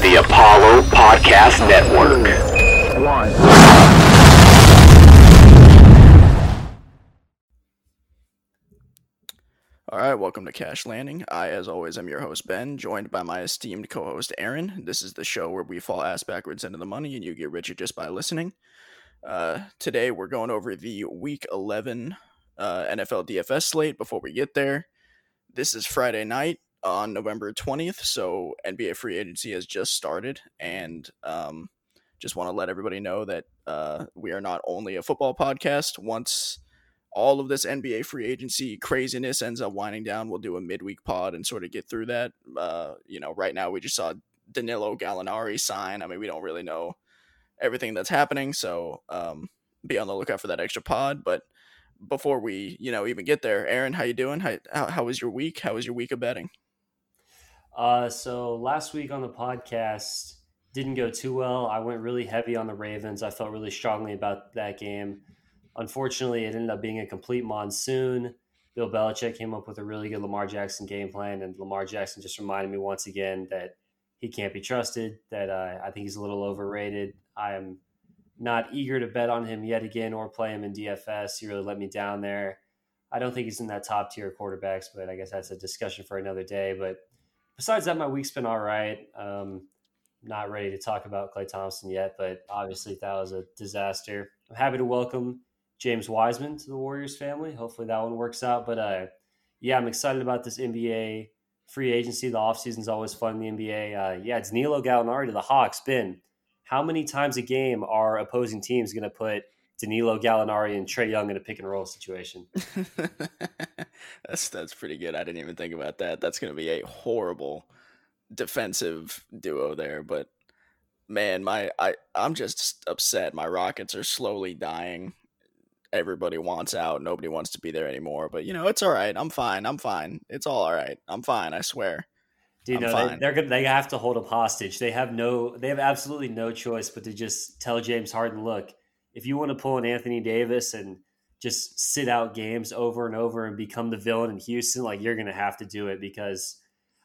the Apollo Podcast Network. One. All right, welcome to Cash Landing. I, as always, am your host, Ben, joined by my esteemed co host, Aaron. This is the show where we fall ass backwards into the money and you get richer just by listening. Uh, today, we're going over the Week 11 uh, NFL DFS slate. Before we get there, this is Friday night on November 20th, so NBA free agency has just started. And um, just want to let everybody know that uh, we are not only a football podcast. Once all of this NBA free agency craziness ends up winding down, we'll do a midweek pod and sort of get through that. Uh, you know, right now we just saw Danilo Gallinari sign. I mean, we don't really know everything that's happening, so um, be on the lookout for that extra pod. But before we, you know, even get there, Aaron, how you doing? How how, how was your week? How was your week of betting? Uh, so last week on the podcast didn't go too well. I went really heavy on the Ravens. I felt really strongly about that game. Unfortunately, it ended up being a complete monsoon. Bill Belichick came up with a really good Lamar Jackson game plan, and Lamar Jackson just reminded me once again that he can't be trusted. That uh, I think he's a little overrated. I am not eager to bet on him yet again or play him in DFS. He really let me down there. I don't think he's in that top tier quarterbacks, but I guess that's a discussion for another day. But besides that, my week's been all right. Um, not ready to talk about Klay Thompson yet, but obviously that was a disaster. I'm happy to welcome James Wiseman to the Warriors family. Hopefully that one works out. But uh, yeah, I'm excited about this NBA free agency. The offseason is always fun in the NBA. Uh, yeah, it's Nilo Gallinari to the Hawks. Ben, how many times a game are opposing teams going to put Danilo Gallinari and Trae Young in a pick and roll situation? that's that's pretty good. I didn't even think about that. That's going to be a horrible defensive duo there, but man, my I I'm just upset. My Rockets are slowly dying. Everybody wants out. Nobody wants to be there anymore. But you know, it's all right. I'm fine. I'm fine. It's all all right. I'm fine. I swear. Do you know they, they're gonna they have to hold him hostage. They have no they have absolutely no choice but to just tell James Harden, look, if you want to pull an Anthony Davis and just sit out games over and over and become the villain in Houston, like you're gonna have to do it because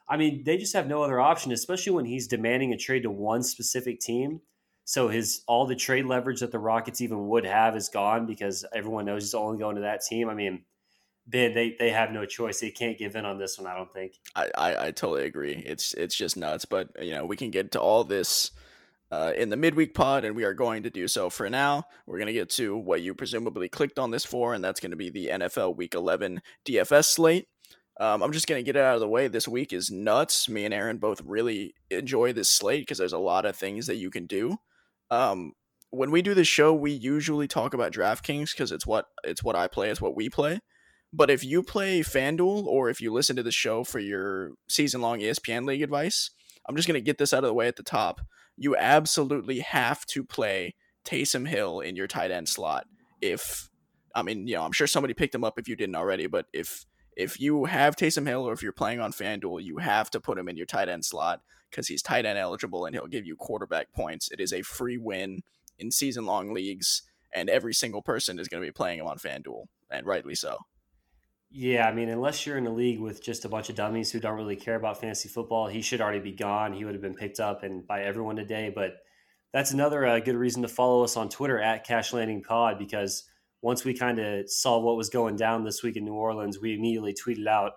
I mean, they just have no other option, especially when he's demanding a trade to one specific team. So his all the trade leverage that the Rockets even would have is gone because everyone knows he's only going to that team. I mean, Ben, they they have no choice. They can't give in on this one. I don't think. I, I, I totally agree. It's it's just nuts. But you know, we can get to all this uh, in the midweek pod, and we are going to do so. For now, we're going to get to what you presumably clicked on this for, and that's going to be the NFL Week 11 DFS slate. Um, I'm just gonna get it out of the way. This week is nuts. Me and Aaron both really enjoy this slate because there's a lot of things that you can do. Um, when we do the show, we usually talk about DraftKings because it's what it's what I play, it's what we play. But if you play FanDuel or if you listen to the show for your season long ESPN league advice, I'm just gonna get this out of the way at the top. You absolutely have to play Taysom Hill in your tight end slot. If I mean, you know, I'm sure somebody picked him up if you didn't already, but if if you have Taysom Hill or if you're playing on FanDuel, you have to put him in your tight end slot because he's tight end eligible and he'll give you quarterback points. It is a free win in season long leagues, and every single person is going to be playing him on FanDuel, and rightly so. Yeah, I mean, unless you're in a league with just a bunch of dummies who don't really care about fantasy football, he should already be gone. He would have been picked up and by everyone today. But that's another uh, good reason to follow us on Twitter at Cash Landing Pod because once we kind of saw what was going down this week in New Orleans, we immediately tweeted out,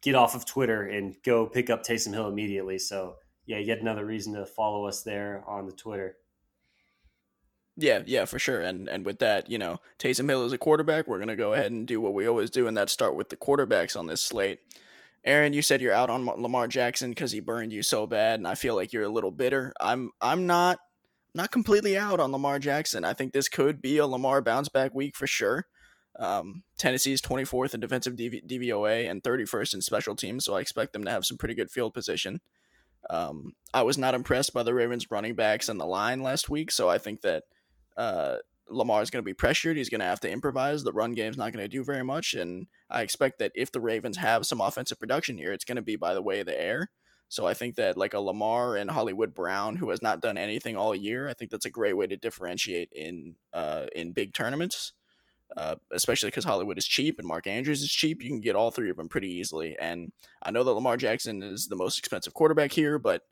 get off of Twitter and go pick up Taysom Hill immediately. So, yeah, yet another reason to follow us there on the Twitter. Yeah, yeah, for sure. And and with that, you know, Taysom Hill is a quarterback. We're gonna go ahead and do what we always do, and that's start with the quarterbacks on this slate. Aaron, you said you're out on Lamar Jackson because he burned you so bad, and I feel like you're a little bitter. I'm I'm not not completely out on Lamar Jackson. I think this could be a Lamar bounce back week for sure. Um, Tennessee's 24th in defensive DV- DVOA and 31st in special teams, so I expect them to have some pretty good field position. Um, I was not impressed by the Ravens running backs and the line last week, so I think that uh, Lamar is going to be pressured. He's going to have to improvise. The run game's not going to do very much, and I expect that if the Ravens have some offensive production here, it's going to be by the way of the air. So I think that like a Lamar and Hollywood Brown, who has not done anything all year, I think that's a great way to differentiate in uh, in big tournaments. Uh, especially because Hollywood is cheap and Mark Andrews is cheap, you can get all three of them pretty easily. And I know that Lamar Jackson is the most expensive quarterback here, but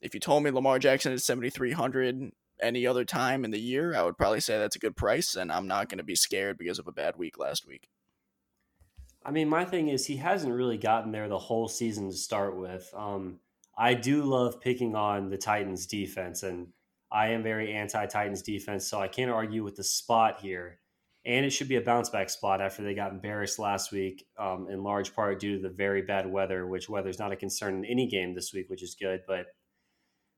if you told me Lamar Jackson is 7,300 any other time in the year, I would probably say that's a good price, and I'm not going to be scared because of a bad week last week. I mean, my thing is he hasn't really gotten there the whole season to start with. Um, I do love picking on the Titans defense, and I am very anti Titans defense, so I can't argue with the spot here. And it should be a bounce back spot after they got embarrassed last week, um, in large part due to the very bad weather, which weather is not a concern in any game this week, which is good. But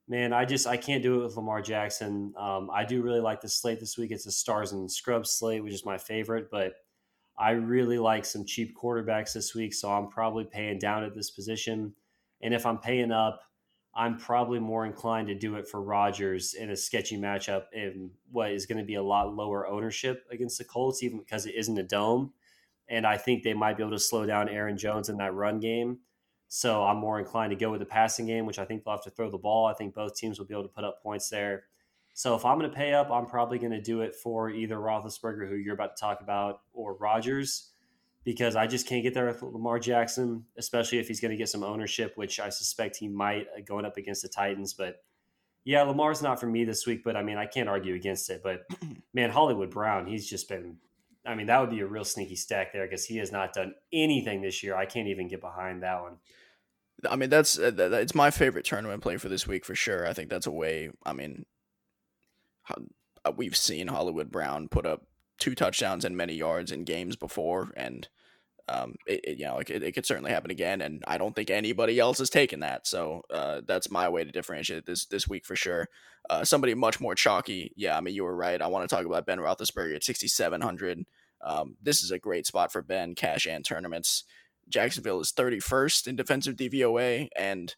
man, I just I can't do it with Lamar Jackson. Um, I do really like the slate this week. It's a stars and scrubs slate, which is my favorite, but I really like some cheap quarterbacks this week, so I'm probably paying down at this position. And if I'm paying up, I'm probably more inclined to do it for Rodgers in a sketchy matchup in what is going to be a lot lower ownership against the Colts, even because it isn't a dome. And I think they might be able to slow down Aaron Jones in that run game. So I'm more inclined to go with the passing game, which I think they'll have to throw the ball. I think both teams will be able to put up points there. So if I'm going to pay up, I'm probably going to do it for either Roethlisberger, who you're about to talk about, or Rodgers, because I just can't get there with Lamar Jackson, especially if he's going to get some ownership, which I suspect he might uh, going up against the Titans. But yeah, Lamar's not for me this week, but I mean, I can't argue against it. But man, Hollywood Brown, he's just been, I mean, that would be a real sneaky stack there because he has not done anything this year. I can't even get behind that one. I mean, that's uh, it's my favorite tournament play for this week for sure. I think that's a way. I mean, uh, we've seen Hollywood Brown put up two touchdowns and many yards in games before, and um, it, it, you know, it, it, could certainly happen again. And I don't think anybody else has taken that. So uh, that's my way to differentiate this this week for sure. Uh, somebody much more chalky. Yeah, I mean, you were right. I want to talk about Ben Roethlisberger at 6,700. Um, this is a great spot for Ben, cash and tournaments. Jacksonville is 31st in defensive DVOA, and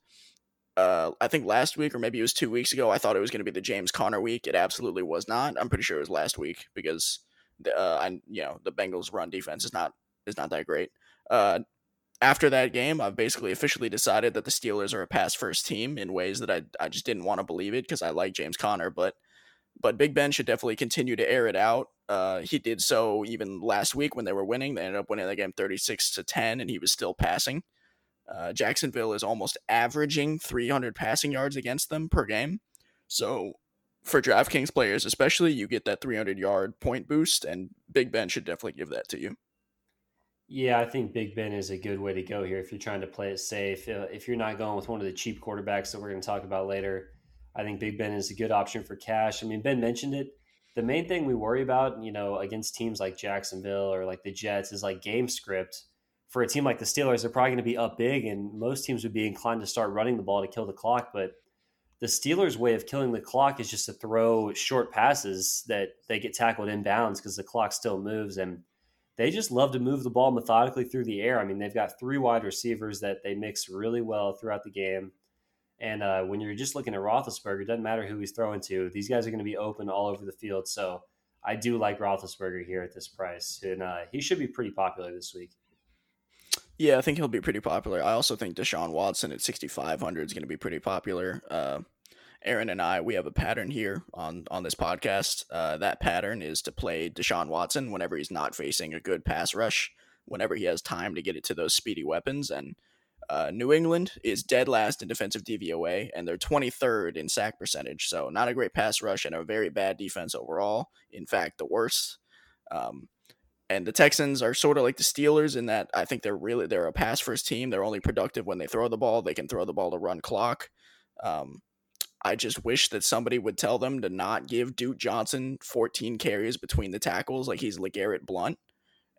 uh, I think last week or maybe it was two weeks ago. I thought it was going to be the James Conner week. It absolutely was not. I'm pretty sure it was last week because the uh, I, you know the Bengals' run defense is not is not that great. Uh, after that game, I've basically officially decided that the Steelers are a pass first team in ways that I I just didn't want to believe it because I like James Conner, but but Big Ben should definitely continue to air it out. Uh, he did so even last week when they were winning. They ended up winning the game 36 to 10, and he was still passing. Uh, Jacksonville is almost averaging 300 passing yards against them per game. So for DraftKings players, especially, you get that 300 yard point boost, and Big Ben should definitely give that to you. Yeah, I think Big Ben is a good way to go here if you're trying to play it safe. Uh, if you're not going with one of the cheap quarterbacks that we're going to talk about later, I think Big Ben is a good option for cash. I mean, Ben mentioned it. The main thing we worry about, you know, against teams like Jacksonville or like the Jets is like game script. For a team like the Steelers, they're probably going to be up big, and most teams would be inclined to start running the ball to kill the clock. But the Steelers' way of killing the clock is just to throw short passes that they get tackled in bounds because the clock still moves. And they just love to move the ball methodically through the air. I mean, they've got three wide receivers that they mix really well throughout the game. And uh, when you're just looking at Roethlisberger, it doesn't matter who he's throwing to. These guys are going to be open all over the field. So I do like Roethlisberger here at this price, and uh, he should be pretty popular this week. Yeah, I think he'll be pretty popular. I also think Deshaun Watson at 6,500 is going to be pretty popular. Uh, Aaron and I, we have a pattern here on on this podcast. Uh, that pattern is to play Deshaun Watson whenever he's not facing a good pass rush, whenever he has time to get it to those speedy weapons, and uh, New England is dead last in defensive DVOA, and they're 23rd in sack percentage. So not a great pass rush and a very bad defense overall. In fact, the worst. Um, and the Texans are sort of like the Steelers in that I think they're really they're a pass first team. They're only productive when they throw the ball. They can throw the ball to run clock. Um, I just wish that somebody would tell them to not give Duke Johnson 14 carries between the tackles like he's LeGarrette Blunt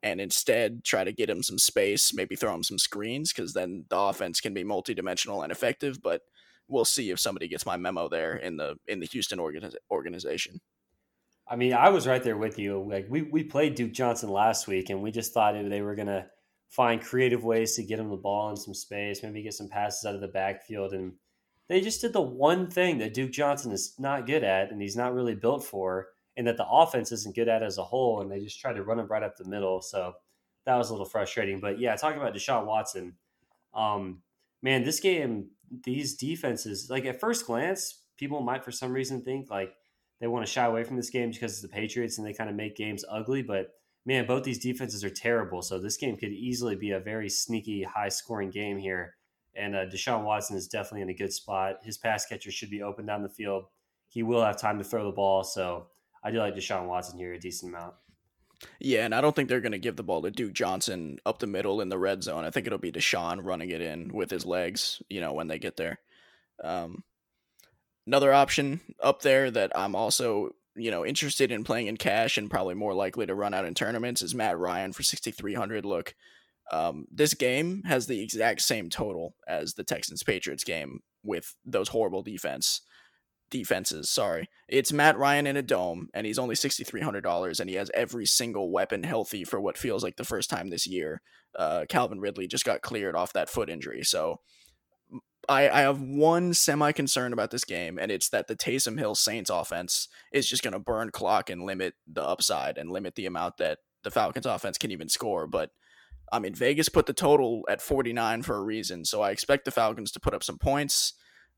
and instead try to get him some space, maybe throw him some screens because then the offense can be multidimensional and effective. But we'll see if somebody gets my memo there in the in the Houston organiz- organization. I mean, I was right there with you. Like we we played Duke Johnson last week, and we just thought they were gonna find creative ways to get him the ball in some space, maybe get some passes out of the backfield, and they just did the one thing that Duke Johnson is not good at, and he's not really built for, and that the offense isn't good at as a whole, and they just try to run him right up the middle. So that was a little frustrating. But yeah, talking about Deshaun Watson, um, man, this game, these defenses, like at first glance, people might for some reason think like they want to shy away from this game because it's the Patriots and they kind of make games ugly. But man, both these defenses are terrible. So this game could easily be a very sneaky, high scoring game here. And uh, Deshaun Watson is definitely in a good spot. His pass catcher should be open down the field. He will have time to throw the ball. So I do like Deshaun Watson here a decent amount. Yeah, and I don't think they're going to give the ball to Duke Johnson up the middle in the red zone. I think it'll be Deshaun running it in with his legs, you know, when they get there. Um, another option up there that I'm also, you know, interested in playing in cash and probably more likely to run out in tournaments is Matt Ryan for 6,300. Look, um, this game has the exact same total as the Texans Patriots game with those horrible defense defenses. Sorry, it's Matt Ryan in a dome, and he's only sixty three hundred dollars, and he has every single weapon healthy for what feels like the first time this year. Uh, Calvin Ridley just got cleared off that foot injury, so I, I have one semi concern about this game, and it's that the Taysom Hill Saints offense is just going to burn clock and limit the upside and limit the amount that the Falcons offense can even score. But I mean, Vegas put the total at 49 for a reason, so I expect the Falcons to put up some points.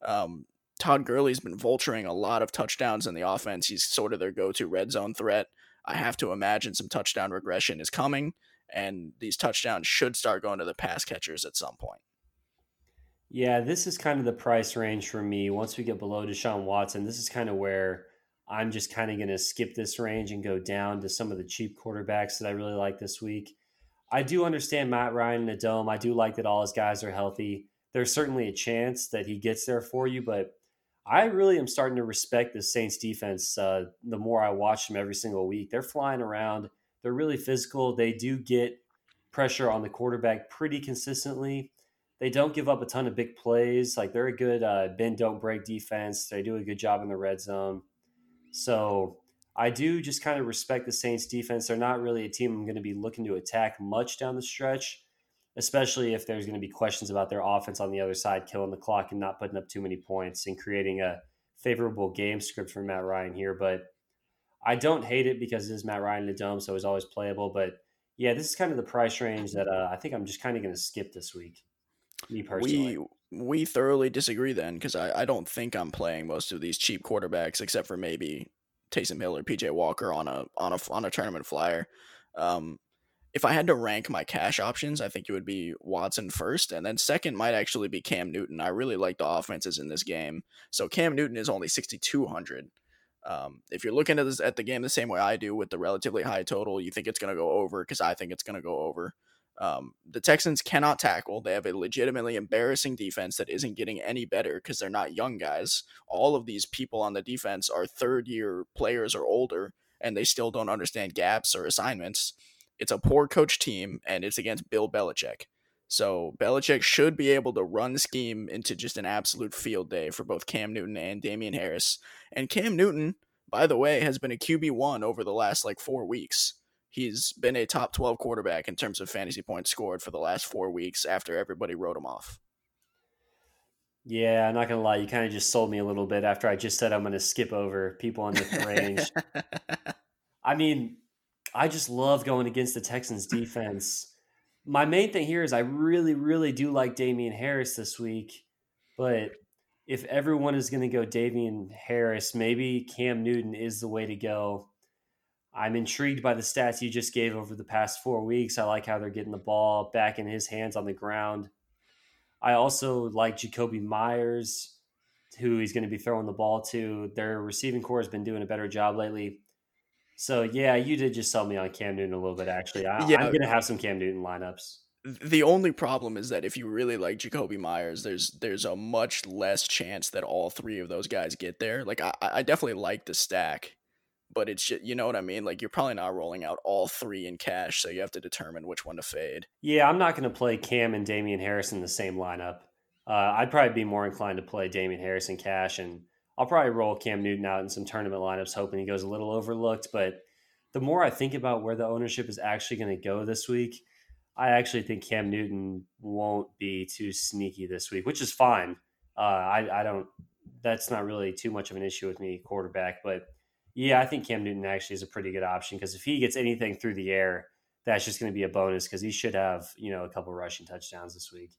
Um, Todd Gurley's been vulturing a lot of touchdowns in the offense. He's sort of their go to red zone threat. I have to imagine some touchdown regression is coming, and these touchdowns should start going to the pass catchers at some point. Yeah, this is kind of the price range for me. Once we get below Deshaun Watson, this is kind of where I'm just kind of going to skip this range and go down to some of the cheap quarterbacks that I really like this week. I do understand Matt Ryan in the dome. I do like that all his guys are healthy. There's certainly a chance that he gets there for you, but I really am starting to respect the Saints defense. Uh, the more I watch them every single week, they're flying around. They're really physical. They do get pressure on the quarterback pretty consistently. They don't give up a ton of big plays. Like they're a good uh, bend don't break defense. They do a good job in the red zone. So I do just kind of respect the Saints defense. They're not really a team I'm going to be looking to attack much down the stretch especially if there's going to be questions about their offense on the other side, killing the clock and not putting up too many points and creating a favorable game script for Matt Ryan here. But I don't hate it because it is Matt Ryan in the dome, so he's always playable. But yeah, this is kind of the price range that uh, I think I'm just kind of going to skip this week. Me personally. We we thoroughly disagree then because I, I don't think I'm playing most of these cheap quarterbacks except for maybe Taysom Hill or PJ Walker on a on a on a tournament flyer. Um, if I had to rank my cash options, I think it would be Watson first, and then second might actually be Cam Newton. I really like the offenses in this game. So Cam Newton is only sixty two hundred. Um, if you're looking at this at the game the same way I do with the relatively high total, you think it's going to go over because I think it's going to go over. Um, the Texans cannot tackle. They have a legitimately embarrassing defense that isn't getting any better because they're not young guys. All of these people on the defense are third year players or older, and they still don't understand gaps or assignments it's a poor coach team and it's against Bill Belichick. So Belichick should be able to run scheme into just an absolute field day for both Cam Newton and Damien Harris. And Cam Newton, by the way, has been a QB1 over the last like four weeks. He's been a top 12 quarterback in terms of fantasy points scored for the last four weeks after everybody wrote him off. Yeah, I'm not gonna lie, you kind of just sold me a little bit after I just said I'm gonna skip over people on the range. I mean, I just love going against the Texans defense. My main thing here is I really, really do like Damien Harris this week, but if everyone is going to go Damien Harris, maybe Cam Newton is the way to go. I'm intrigued by the stats you just gave over the past four weeks. I like how they're getting the ball back in his hands on the ground. I also like Jakobi Meyers, who he's going to be throwing the ball to. Their receiving corps has been doing a better job lately. So yeah, you did just sell me on Cam Newton a little bit. Actually, I, yeah. I'm gonna have some Cam Newton lineups. The only problem is that if you really like Jakobi Meyers, there's there's a much less chance that all three of those guys get there. Like I, I definitely like the stack, but it's just, you know what I mean. Like you're probably not rolling out all three in cash, so you have to determine which one to fade. Yeah, I'm not gonna play Cam and Damien Harris in the same lineup. Uh, I'd probably be more inclined to play Damien Harris in cash and I'll probably roll Cam Newton out in some tournament lineups, hoping he goes a little overlooked. But the more I think about where the ownership is actually going to go this week, I actually think Cam Newton won't be too sneaky this week, which is fine. Uh, I, I don't. That's not really too much of an issue with me, quarterback. But yeah, I think Cam Newton actually is a pretty good option because if he gets anything through the air, that's just going to be a bonus because he should have you know a couple rushing touchdowns this week.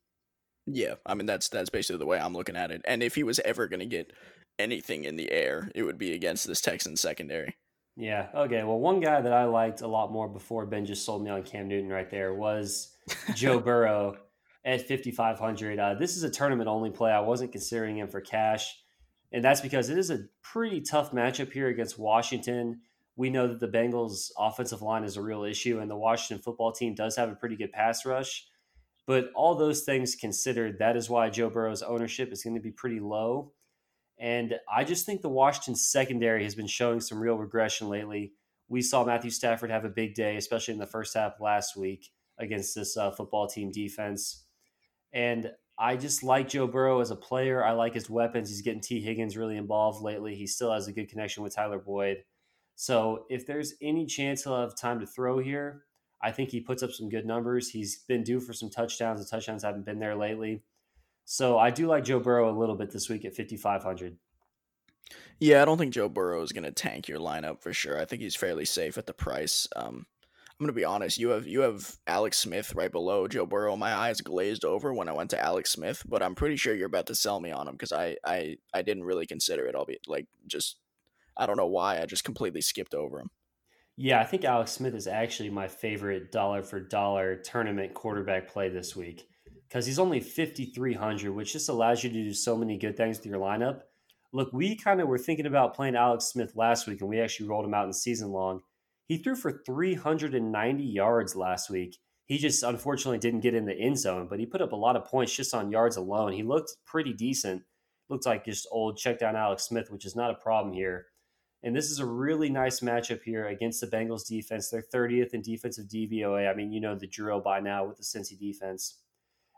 Yeah, I mean that's that's basically the way I'm looking at it. And if he was ever going to get anything in the air, it would be against this Texans secondary. Yeah. Okay. Well, one guy that I liked a lot more before Ben just sold me on Cam Newton right there was Joe Burrow. at 5,500. Uh, this is a tournament only play. I wasn't considering him for cash. And that's because it is a pretty tough matchup here against Washington. We know that the Bengals' offensive line is a real issue, and the Washington football team does have a pretty good pass rush. But all those things considered, that is why Joe Burrow's ownership is going to be pretty low. And I just think the Washington secondary has been showing some real regression lately. We saw Matthew Stafford have a big day, especially in the first half last week against this uh, football team defense. And I just like Joe Burrow as a player. I like his weapons. He's getting Tee Higgins really involved lately. He still has a good connection with Tyler Boyd. So if there's any chance he'll have time to throw here, I think he puts up some good numbers. He's been due for some touchdowns. The touchdowns haven't been there lately. So I do like Joe Burrow a little bit this week at 5,500. Yeah, I don't think Joe Burrow is going to tank your lineup for sure. I think he's fairly safe at the price. Um, I'm gonna be honest. You have you have Alex Smith right below Joe Burrow. My eyes glazed over when I went to Alex Smith, but I'm pretty sure you're about to sell me on him because I I I didn't really consider it. I'll be like just I don't know why I just completely skipped over him. Yeah, I think Alex Smith is actually my favorite dollar for dollar tournament quarterback play this week because he's only 5,300, which just allows you to do so many good things with your lineup. Look, we kind of were thinking about playing Alex Smith last week, and we actually rolled him out in season long. He threw for 390 yards last week. He just unfortunately didn't get in the end zone, but he put up a lot of points just on yards alone. He looked pretty decent. Looked like just old check down Alex Smith, which is not a problem here. And this is a really nice matchup here against the Bengals defense. They're 30th in defensive DVOA. I mean, you know the drill by now with the Cincy defense.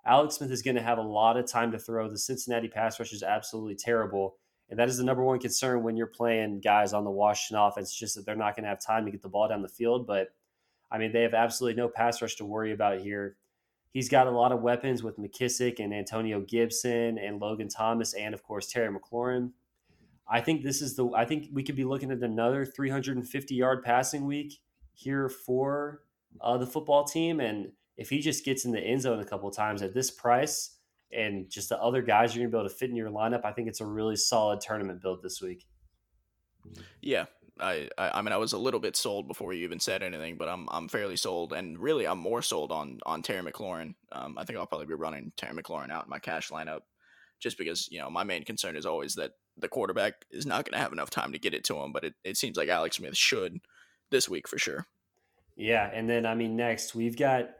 Alex Smith is going to have a lot of time to throw. The Cincinnati pass rush is absolutely terrible. And that is the number one concern when you're playing guys on the Washington offense, just that they're not going to have time to get the ball down the field. But I mean, they have absolutely no pass rush to worry about here. He's got a lot of weapons with McKissic and Antonio Gibson and Logan Thomas and of course Terry McLaurin. I think this is the I think we could be looking at another 350 yard passing week here for uh, the football team. And if he just gets in the end zone a couple times at this price, and just the other guys you're gonna be able to fit in your lineup, I think it's a really solid tournament build this week. Yeah, I, I, I mean I was a little bit sold before you even said anything, but I'm I'm fairly sold, and really I'm more sold on on Terry McLaurin. Um, I think I'll probably be running Terry McLaurin out in my cash lineup, just because you know my main concern is always that the quarterback is not going to have enough time to get it to him, but it, it seems like Alex Smith should this week for sure. Yeah, and then I mean next we've got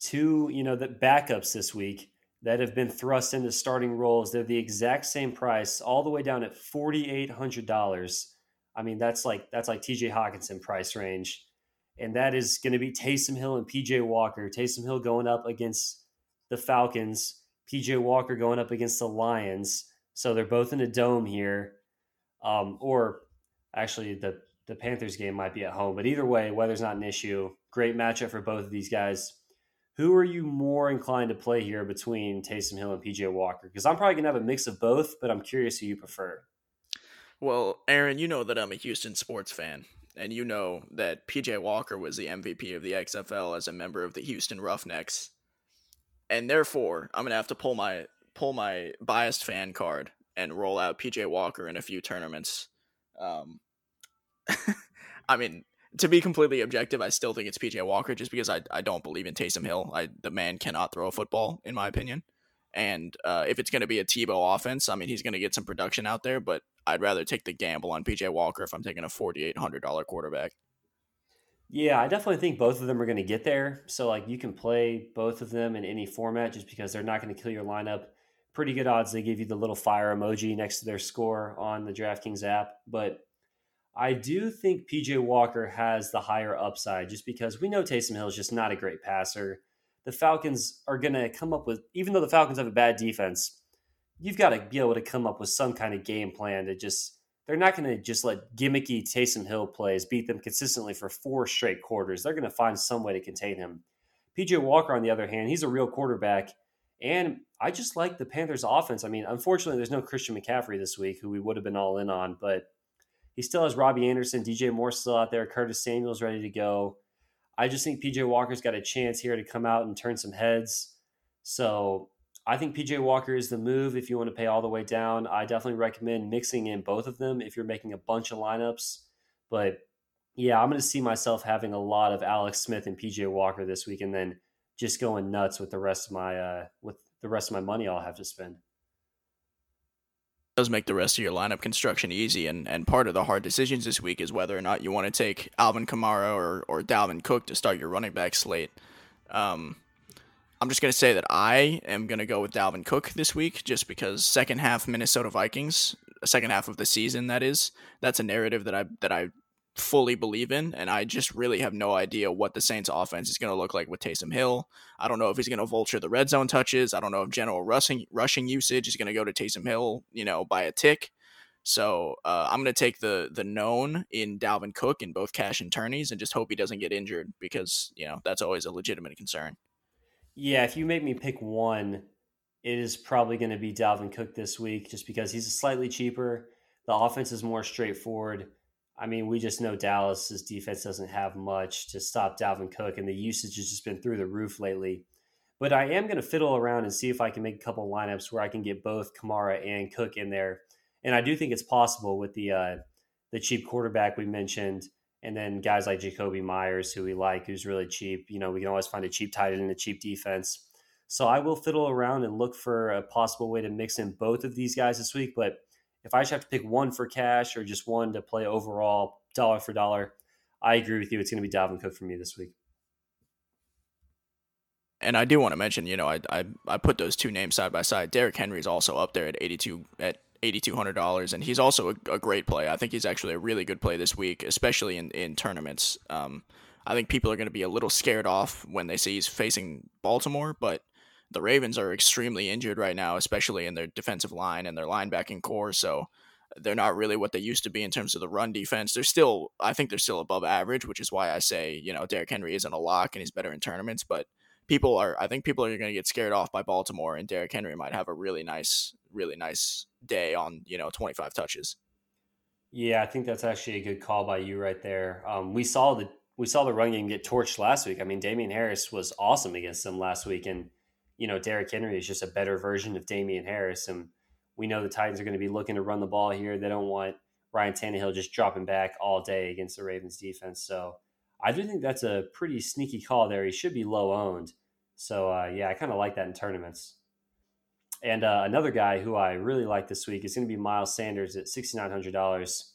two you know the backups this week that have been thrust into starting roles. They're the exact same price, all the way down at forty eight hundred dollars. I mean, that's like that's like T.J. Hockenson price range, and that is going to be Taysom Hill and P.J. Walker. Taysom Hill going up against the Falcons. P.J. Walker going up against the Lions. So they're both in a dome here, um, or actually the the Panthers game might be at home. But either way, weather's not an issue. Great matchup for both of these guys. Who are you more inclined to play here between Taysom Hill and PJ Walker? Because I'm probably gonna have a mix of both, but I'm curious who you prefer. Well, Aaron, you know that I'm a Houston sports fan, and you know that PJ Walker was the MVP of the XFL as a member of the Houston Roughnecks, and therefore I'm gonna have to pull my pull my biased fan card and roll out PJ Walker in a few tournaments. Um, I mean, to be completely objective, I still think it's PJ Walker just because I, I don't believe in Taysom Hill. I the man cannot throw a football in my opinion. And uh, if it's going to be a Tebow offense, I mean he's going to get some production out there, but I'd rather take the gamble on PJ Walker if I'm taking a forty eight hundred dollar quarterback. Yeah, I definitely think both of them are going to get there. So like you can play both of them in any format just because they're not going to kill your lineup. Pretty good odds they give you the little fire emoji next to their score on the DraftKings app, but I do think PJ Walker has the higher upside just because we know Taysom Hill is just not a great passer. The Falcons are going to come up with, even though the Falcons have a bad defense, you've got to be able to come up with some kind of game plan to just, they're not going to just let gimmicky Taysom Hill plays beat them consistently for four straight quarters. They're going to find some way to contain him. PJ Walker, on the other hand, he's a real quarterback. And I just like the Panthers' offense. I mean, unfortunately, there's no Christian McCaffrey this week, who we would have been all in on, but he still has Robby Anderson, DJ Moore still out there, Curtis Samuel's ready to go. I just think PJ Walker's got a chance here to come out and turn some heads. So I think PJ Walker is the move if you want to pay all the way down. I definitely recommend mixing in both of them if you're making a bunch of lineups. But yeah, I'm going to see myself having a lot of Alex Smith and PJ Walker this week, and then just going nuts with the rest of my uh, with the rest of my money I'll have to spend. Does make the rest of your lineup construction easy, and, and part of the hard decisions this week is whether or not you want to take Alvin Kamara or or Dalvin Cook to start your running back slate. Um, I'm just gonna say that I am gonna go with Dalvin Cook this week, just because second half Minnesota Vikings, second half of the season that is, that's a narrative that I that I fully believe in, and I just really have no idea what the Saints offense is going to look like with Taysom Hill. I don't know if he's going to vulture the red zone touches. I don't know if general rushing rushing usage is going to go to Taysom Hill, you know, by a tick. So uh, I'm going to take the the known in Dalvin Cook in both cash and tourneys, and just hope he doesn't get injured because you know that's always a legitimate concern. Yeah, if you make me pick one, it is probably going to be Dalvin Cook this week, just because he's slightly cheaper. The offense is more straightforward I mean, we just know Dallas's defense doesn't have much to stop Dalvin Cook, and the usage has just been through the roof lately. But I am going to fiddle around and see if I can make a couple lineups where I can get both Kamara and Cook in there. And I do think it's possible with the uh, the cheap quarterback we mentioned, and then guys like Jakobi Meyers, who we like, who's really cheap. You know, we can always find a cheap tight end and a cheap defense. So I will fiddle around and look for a possible way to mix in both of these guys this week. But if I just have to pick one for cash or just one to play overall dollar for dollar, I agree with you. It's going to be Dalvin Cook for me this week. And I do want to mention, you know, I, I I put those two names side by side. Derrick Henry is also up there at eighty two at eighty two hundred dollars, and he's also a, a, great play. I think he's actually a really good play this week, especially in in tournaments. Um, I think people are going to be a little scared off when they see he's facing Baltimore, but the Ravens are extremely injured right now, especially in their defensive line and their linebacking corps. So they're not really what they used to be in terms of the run defense. They're still, I think they're still above average, which is why I say, you know, Derrick Henry isn't a lock and he's better in tournaments. But people are, I think people are going to get scared off by Baltimore, and Derrick Henry might have a really nice, really nice day on, you know, 25 touches. Yeah, I think that's actually a good call by you right there. Um, we saw the we saw the run game get torched last week. I mean, Damien Harris was awesome against them last week, and you know, Derrick Henry is just a better version of Damien Harris. And we know the Titans are going to be looking to run the ball here. They don't want Ryan Tannehill just dropping back all day against the Ravens defense. So I do think that's a pretty sneaky call there. He should be low owned. So uh, yeah, I kind of like that in tournaments. And uh, another guy who I really like this week is going to be Miles Sanders at sixty nine hundred dollars.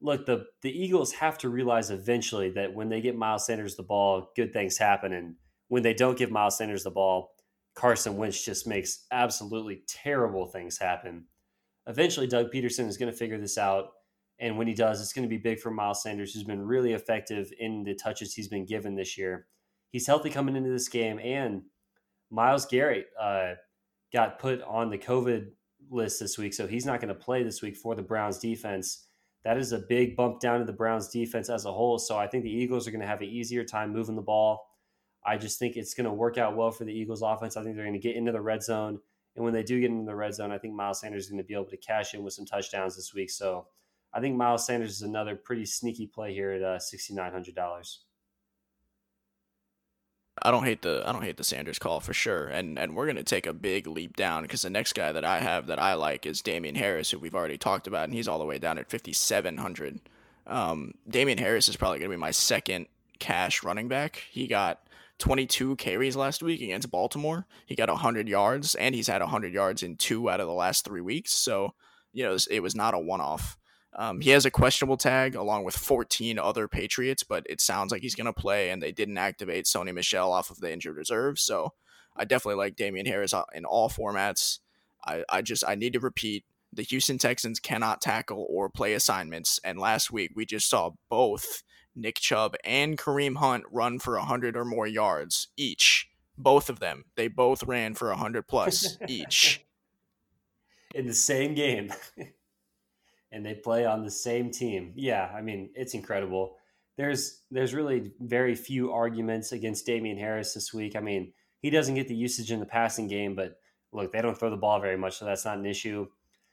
Look, the the Eagles have to realize eventually that when they get Miles Sanders the ball, good things happen, and when they don't give Miles Sanders the ball, Carson Wentz just makes absolutely terrible things happen. Eventually, Doug Pederson is going to figure this out. And when he does, it's going to be big for Miles Sanders, who's been really effective in the touches he's been given this year. He's healthy coming into this game. And Myles Garrett uh, got put on the COVID list this week. So he's not going to play this week for the Browns defense. That is a big bump down to the Browns defense as a whole. So I think the Eagles are going to have an easier time moving the ball. I just think it's going to work out well for the Eagles offense. I think they're going to get into the red zone. And when they do get into the red zone, I think Miles Sanders is going to be able to cash in with some touchdowns this week. So I think Miles Sanders is another pretty sneaky play here at uh, $6,900. I don't hate the I don't hate the Sanders call for sure, and and we're gonna take a big leap down because the next guy that I have that I like is Damien Harris, who we've already talked about, and he's all the way down at fifty seven hundred. Um, Damien Harris is probably gonna be my second cash running back. He got 22 carries last week against Baltimore. He got 100 yards, and he's had 100 yards in two out of the last three weeks. So, you know, it was not a one off. Um, he has a questionable tag along with 14 other Patriots, but it sounds like he's going to play, and they didn't activate Sony Michel off of the injured reserve. So I definitely like Damien Harris uh, in all formats. I, I just, I need to repeat the Houston Texans cannot tackle or play assignments. And last week we just saw both Nick Chubb and Kareem Hunt run for 100 or more yards each. Both of them. They both ran for 100 plus each. In the same game. and they play on the same team. Yeah, I mean, it's incredible. There's there's really very few arguments against Damien Harris this week. I mean, he doesn't get the usage in the passing game, but look, they don't throw the ball very much, so that's not an issue.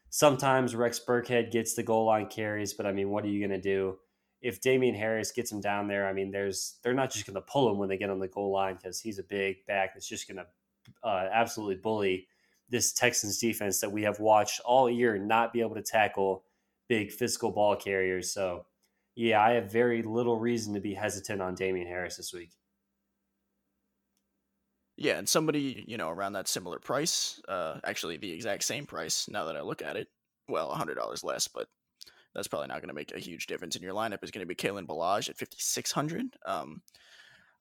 Sometimes Rex Burkhead gets the goal line carries, but I mean, what are you going to do? If Damien Harris gets him down there, I mean, there's they're not just going to pull him when they get on the goal line because he's a big back that's just going to uh, absolutely bully this Texans defense that we have watched all year not be able to tackle big physical ball carriers. So, yeah, I have very little reason to be hesitant on Damien Harris this week. Yeah, and somebody, you know, around that similar price, uh, actually the exact same price now that I look at it, well, $100 less, but that's probably not going to make a huge difference in your lineup is going to be Kalen Ballage at 5600. Um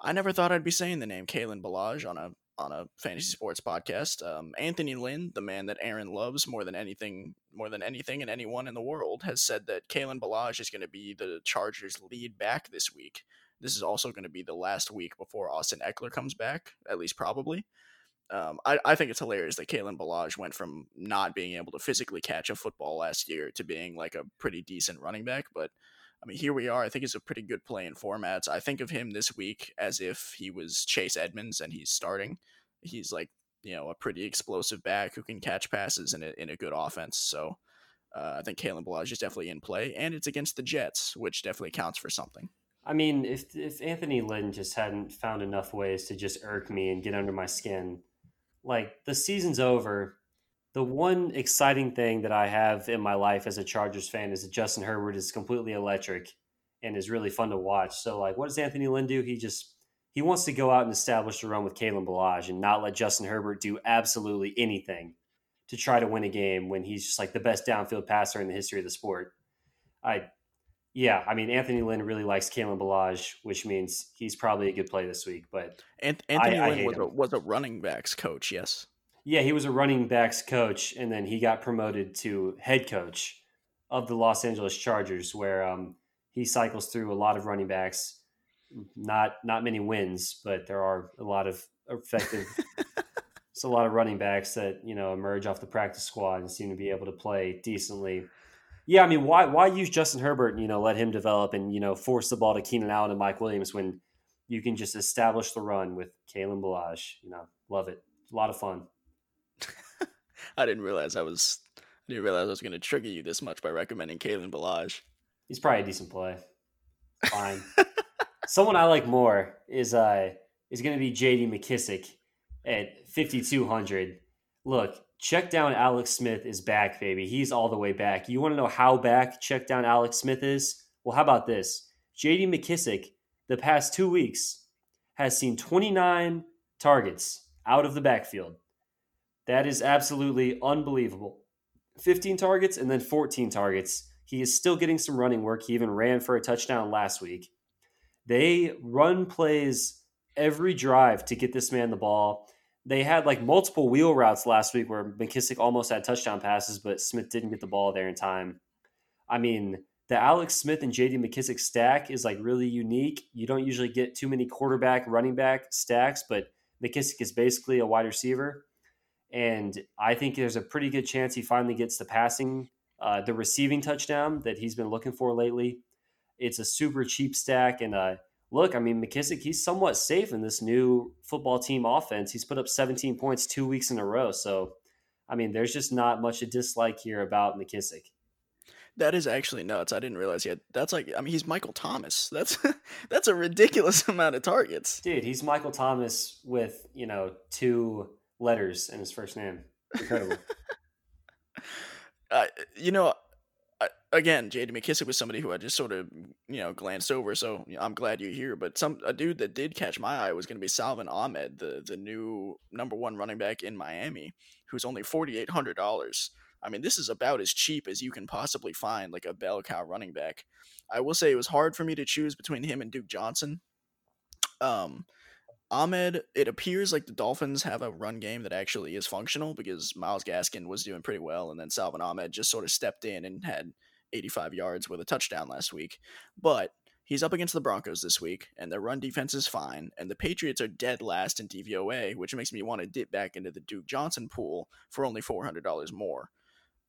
I never thought I'd be saying the name Kalen Ballage on a on a fantasy sports podcast. Um, Anthony Lynn, the man that Aaron loves more than anything, more than anything and anyone in the world, has said that Kalen Ballage is going to be the Chargers' lead back this week. This is also going to be the last week before Austin Ekeler comes back, at least probably. Um, I, I think it's hilarious that Kalen Ballage went from not being able to physically catch a football last year to being like a pretty decent running back. But I mean, here we are. I think it's a pretty good play in formats. I think of him this week as if he was Chase Edmonds and he's starting. He's like, you know, a pretty explosive back who can catch passes in a, in a good offense. So uh, I think Kalen Ballage is definitely in play, and it's against the Jets, which definitely counts for something. I mean, if if Anthony Lynn just hadn't found enough ways to just irk me and get under my skin, like the season's over. The one exciting thing that I have in my life as a Chargers fan is that Justin Herbert is completely electric and is really fun to watch. So, like, what does Anthony Lynn do? He just he wants to go out and establish the run with Kalen Ballage and not let Justin Herbert do absolutely anything to try to win a game when he's just like the best downfield passer in the history of the sport. I yeah, I mean Anthony Lynn really likes Kalen Ballage, which means he's probably a good play this week. But Anthony I, Lynn I was a, was a running backs coach, yes. Yeah, he was a running backs coach, and then he got promoted to head coach of the Los Angeles Chargers, where um, he cycles through a lot of running backs. Not not many wins, but there are a lot of effective. it's a lot of running backs that you know emerge off the practice squad and seem to be able to play decently yeah, I mean, why why use Justin Herbert and you know let him develop and you know force the ball to Keenan Allen and Mike Williams when you can just establish the run with Kalen Ballage? You know, love it. A lot of fun. I didn't realize I was I didn't realize I was going to trigger you this much by recommending Kalen Ballage. He's probably a decent play. Fine. Someone I like more is uh is going to be J.D. McKissic at fifty two hundred. Look, check down Alex Smith is back, baby. He's all the way back. You want to know how back check down Alex Smith is? Well, how about this? JD McKissic, the past two weeks, has seen 29 targets out of the backfield. That is absolutely unbelievable. 15 targets and then 14 targets. He is still getting some running work. He even ran for a touchdown last week. They run plays every drive to get this man the ball they had like multiple wheel routes last week where McKissic almost had touchdown passes, but Smith didn't get the ball there in time. I mean, the Alex Smith and JD McKissic stack is like really unique. You don't usually get too many quarterback, running back stacks, but McKissic is basically a wide receiver. And I think there's a pretty good chance he finally gets the passing, uh, the receiving touchdown that he's been looking for lately. It's a super cheap stack, and uh, look, I mean, McKissic, he's somewhat safe in this new football team offense. He's put up 17 points two weeks in a row. So, I mean, there's just not much to dislike here about McKissic. That is actually nuts. I didn't realize yet. That's like, I mean, he's Michael Thomas. That's that's a ridiculous amount of targets, dude. He's Michael Thomas with you know two letters in his first name. Incredible. uh, you know, again, J.D. McKissic was somebody who I just sort of you know glanced over. So you know, I'm glad you're here. But some a dude that did catch my eye was going to be Salvon Ahmed, the the new number one running back in Miami, who's only forty eight hundred dollars. I mean, this is about as cheap as you can possibly find, like a bell cow running back. I will say it was hard for me to choose between him and Duke Johnson. Um, Ahmed, it appears like the Dolphins have a run game that actually is functional because Myles Gaskin was doing pretty well, and then Salvon Ahmed just sort of stepped in and had 85 yards with a touchdown last week. But he's up against the Broncos this week, and their run defense is fine, and the Patriots are dead last in DVOA, which makes me want to dip back into the Duke Johnson pool for only $400 more.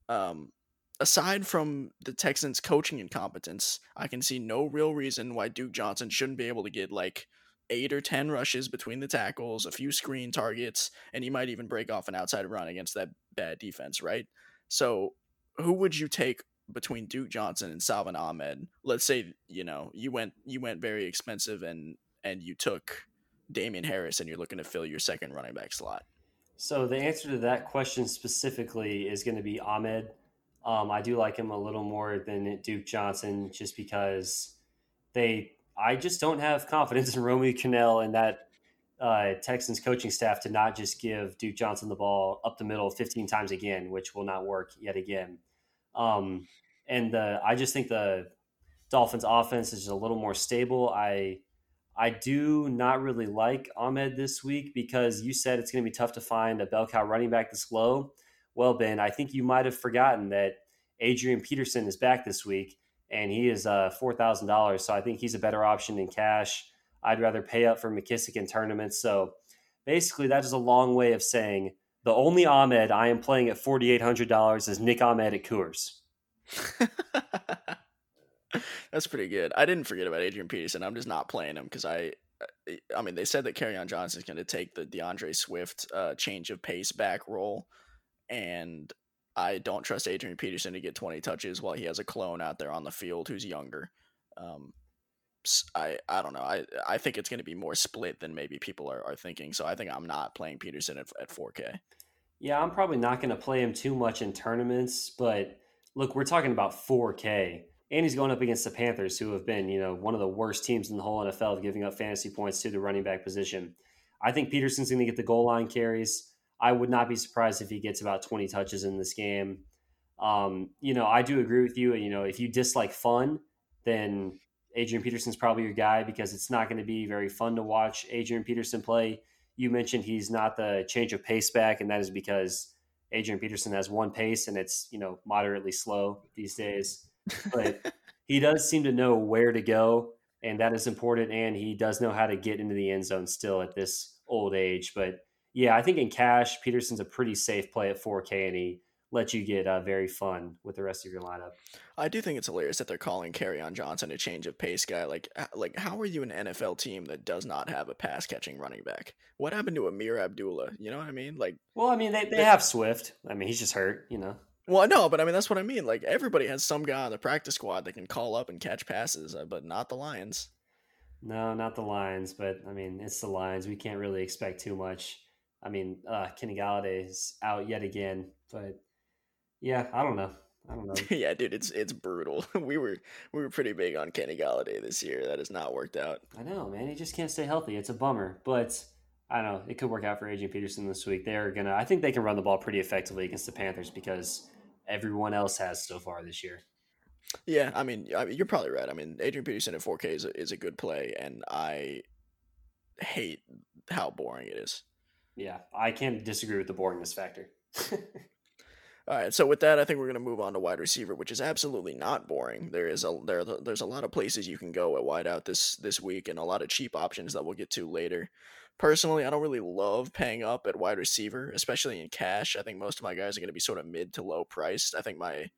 Um, aside from the Texans' coaching incompetence, I can see no real reason why Duke Johnson shouldn't be able to get like eight or ten rushes between the tackles, a few screen targets, and he might even break off an outside run against that bad defense, right? So, who would you take between Duke Johnson and Salvon Ahmed, let's say you know you went you went very expensive and and you took Damien Harris and you're looking to fill your second running back slot. So the answer to that question specifically is going to be Ahmed. Um, I do like him a little more than Duke Johnson just because they I just don't have confidence in Romeo Crennel and that uh, Texans coaching staff to not just give Duke Johnson the ball up the middle 15 times again, which will not work yet again. Um, and the, I just think the Dolphins offense is just a little more stable. I I do not really like Ahmed this week because you said it's going to be tough to find a bell cow running back this low. Well, Ben, I think you might have forgotten that Adrian Peterson is back this week and he is uh, $4,000. So I think he's a better option in cash. I'd rather pay up for McKissic in tournaments. So basically, that is a long way of saying the only Ahmed I am playing at $4,800 is Nick Ahmed at Coors. That's pretty good. I didn't forget about Adrian Peterson. I'm just not playing him because I, I mean, they said that Kerryon Johnson is going to take the DeAndre Swift uh, change of pace back role, and I don't trust Adrian Peterson to get 20 touches while he has a clone out there on the field who's younger. Um, I I don't know. I I think it's going to be more split than maybe people are, are thinking. So I think I'm not playing Peterson at, at 4K. Yeah, I'm probably not going to play him too much in tournaments, but look, we're talking about 4K and he's going up against the Panthers, who have been, you know, one of the worst teams in the whole NFL of giving up fantasy points to the running back position. I think Peterson's going to get the goal line carries. I would not be surprised if he gets about 20 touches in this game. Um, you know, I do agree with you. You know, if you dislike fun, then Adrian Peterson's probably your guy because it's not going to be very fun to watch Adrian Peterson play. You mentioned he's not the change of pace back, and that is because Adrian Peterson has one pace and it's, you know, moderately slow these days but he does seem to know where to go, and that is important. And he does know how to get into the end zone still at this old age. But yeah, I think in cash, Peterson's a pretty safe play at 4K, and he lets you get uh, very fun with the rest of your lineup. I do think it's hilarious that they're calling on Johnson a change of pace guy. Like, like how are you an NFL team that does not have a pass catching running back? What happened to Ameer Abdullah? You know what I mean? Like, well, I mean, they, they have Swift. I mean, he's just hurt. You know. Well, no, but I mean that's what I mean. Like everybody has some guy on the practice squad that can call up and catch passes, uh, but not the Lions. No, not the Lions. But I mean, it's the Lions. We can't really expect too much. I mean, uh, Kenny is out yet again, but yeah, I don't know. I don't know. yeah, dude, it's it's brutal. we were we were pretty big on Kenny Golladay this year. That has not worked out. I know, man. He just can't stay healthy. It's a bummer, but I don't know. It could work out for Adrian Peterson this week. They're gonna. I think they can run the ball pretty effectively against the Panthers because everyone else has so far this year. Yeah, I mean, I mean, you're probably right. I mean, Adrian Peterson at 4K is a, is a good play, and I hate how boring it is. Yeah, I can't disagree with the boringness factor. All right, so with that, I think we're going to move on to wide receiver, which is absolutely not boring. There is a there there's a lot of places you can go at wideout this this week, and a lot of cheap options that we'll get to later. Personally, I don't really love paying up at wide receiver, especially in cash. I think most of my guys are going to be sort of mid to low priced. I think my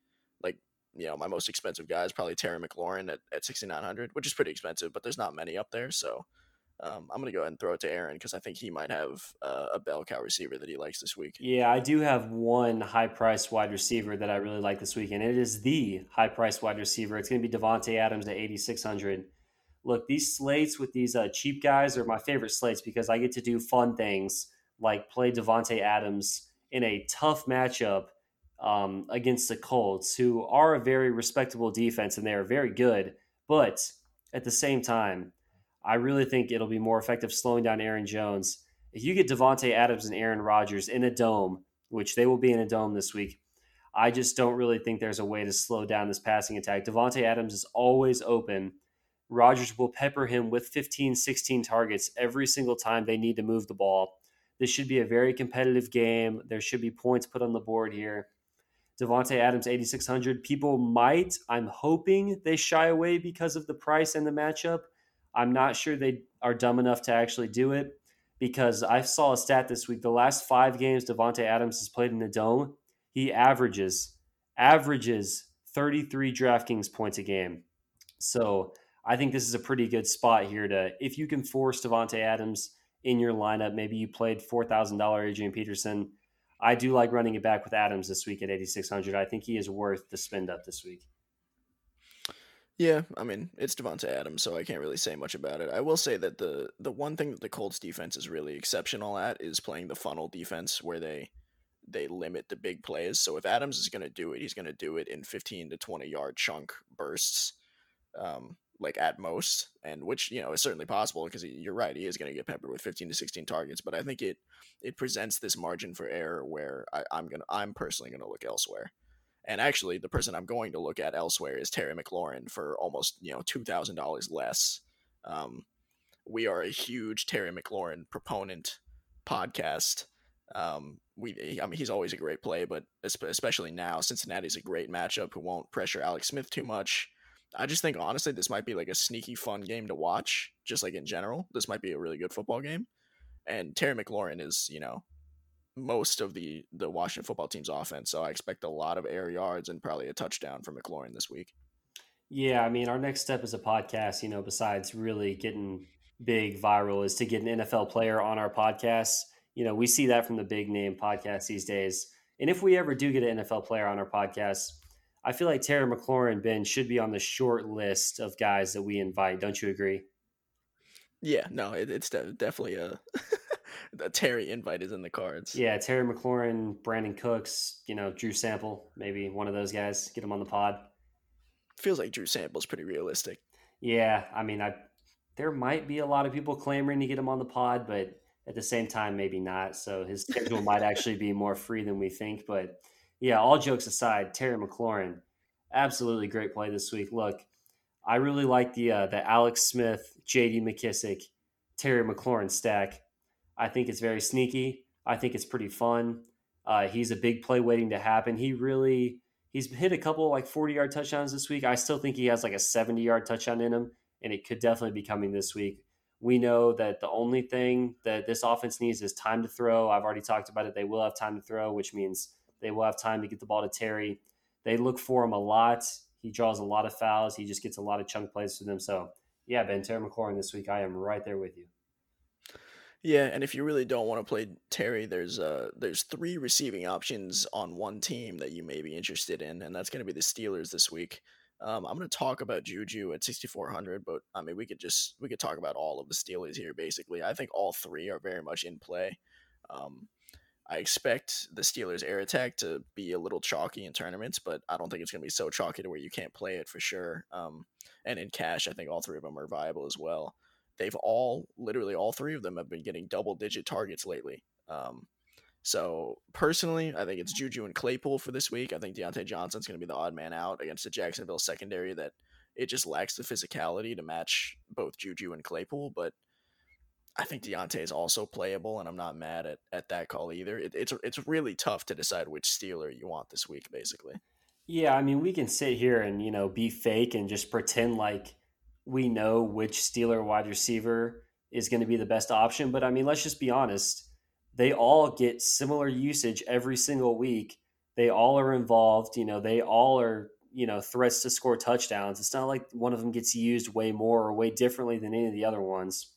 like you know my most expensive guy is probably Terry McLaurin at at sixty nine hundred, which is pretty expensive, but there's not many up there. So um, I'm going to go ahead and throw it to Aaron because I think he might have uh, a bell cow receiver that he likes this week. Yeah, I do have one high priced wide receiver that I really like this week, and it is the high priced wide receiver. It's going to be Davante Adams at 8,600 look, these slates with these uh, cheap guys are my favorite slates because I get to do fun things like play Davante Adams in a tough matchup um, against the Colts, who are a very respectable defense and they are very good. But at the same time, I really think it'll be more effective slowing down Aaron Jones. If you get Davante Adams and Aaron Rodgers in a dome, which they will be in a dome this week, I just don't really think there's a way to slow down this passing attack. Davante Adams is always open Rodgers will pepper him with 15, 16 targets every single time they need to move the ball. This should be a very competitive game. There should be points put on the board here. Davante Adams, 8,600. People might, I'm hoping they shy away because of the price and the matchup. I'm not sure they are dumb enough to actually do it because I saw a stat this week. The last five games Davante Adams has played in the dome, he averages averages 33 DraftKings points a game. So I think this is a pretty good spot here to if you can force Davante Adams in your lineup. Maybe you played four thousand dollar Adrian Peterson. I do like running it back with Adams this week at eighty six hundred. I think he is worth the spend up this week. Yeah, I mean it's Davante Adams, so I can't really say much about it. I will say that the the one thing that the Colts defense is really exceptional at is playing the funnel defense, where they they limit the big plays. So if Adams is going to do it, he's going to do it in fifteen to twenty yard chunk bursts. Um, like at most, and which you know is certainly possible because you're right, he is going to get peppered with 15 to 16 targets. But I think it it presents this margin for error where I, I'm gonna I'm personally going to look elsewhere. And actually, the person I'm going to look at elsewhere is Terry McLaurin for almost you know two thousand dollars less. Um, we are a huge Terry McLaurin proponent podcast. Um, we, I mean, he's always a great play, but especially now, Cincinnati's a great matchup who won't pressure Alex Smith too much. I just think honestly, this might be like a sneaky fun game to watch. Just like in general, this might be a really good football game. And Terry McLaurin is, you know, most of the the Washington football team's offense, so I expect a lot of air yards and probably a touchdown from McLaurin this week. Yeah, I mean, our next step as a podcast, you know, besides really getting big viral, is to get an NFL player on our podcast. You know, we see that from the big name podcasts these days. And if we ever do get an NFL player on our podcast, I feel like Terry McLaurin, Ben, should be on the short list of guys that we invite. Don't you agree? Yeah, no, it, it's de- definitely a, a Terry invite is in the cards. Yeah, Terry McLaurin, Brandin Cooks, you know, Drew Sample, maybe one of those guys. Get him on the pod. Feels like Drew Sample's pretty realistic. Yeah, I mean, I there might be a lot of people clamoring to get him on the pod, but at the same time, maybe not. So his schedule might actually be more free than we think. But yeah, all jokes aside, Terry McLaurin, absolutely great play this week. Look, I really like the uh, the Alex Smith, J.D. McKissic, Terry McLaurin stack. I think it's very sneaky. I think it's pretty fun. Uh, he's a big play waiting to happen. He really he's hit a couple like 40 yard touchdowns this week. I still think he has like a 70 yard touchdown in him, and it could definitely be coming this week. We know that the only thing that this offense needs is time to throw. I've already talked about it. They will have time to throw, which means they will have time to get the ball to Terry. They look for him a lot. He draws a lot of fouls. He just gets a lot of chunk plays to them. So, yeah, Ben, Terry McLaurin this week, I am right there with you. Yeah, and if you really don't want to play Terry, there's uh there's three receiving options on one team that you may be interested in, and that's going to be the Steelers this week. Um, I'm going to talk about Juju at 6,400, but I mean we could just we could talk about all of the Steelers here. Basically, I think all three are very much in play. Um, I expect the Steelers' air attack to be a little chalky in tournaments, but I don't think it's going to be so chalky to where you can't play it for sure. Um, and in cash, I think all three of them are viable as well. They've all, literally, all three of them have been getting double digit targets lately. Um, so personally, I think it's Juju and Claypool for this week. I think Diontae Johnson's going to be the odd man out against the Jacksonville secondary that it just lacks the physicality to match both Juju and Claypool, but I think Diontae is also playable, and I'm not mad at, at that call either. It, it's it's really tough to decide which Steeler you want this week, basically. Yeah, I mean, we can sit here and you know be fake and just pretend like we know which Steeler wide receiver is going to be the best option, but I mean, let's just be honest. They all get similar usage every single week. They all are involved. You know, they all are you know threats to score touchdowns. It's not like one of them gets used way more or way differently than any of the other ones.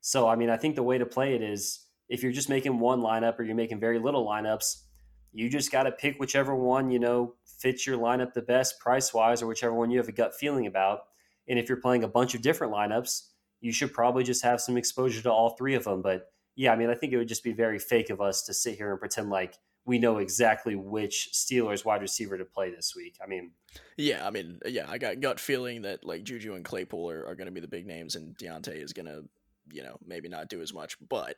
So, I mean, I think the way to play it is if you're just making one lineup or you're making very little lineups, you just got to pick whichever one, you know, fits your lineup the best price wise or whichever one you have a gut feeling about. And if you're playing a bunch of different lineups, you should probably just have some exposure to all three of them. But yeah, I mean, I think it would just be very fake of us to sit here and pretend like we know exactly which Steelers wide receiver to play this week. I mean, yeah, I mean, yeah, I got gut feeling that like Juju and Claypool are, are going to be the big names, and Diontae is going to you know, maybe not do as much, but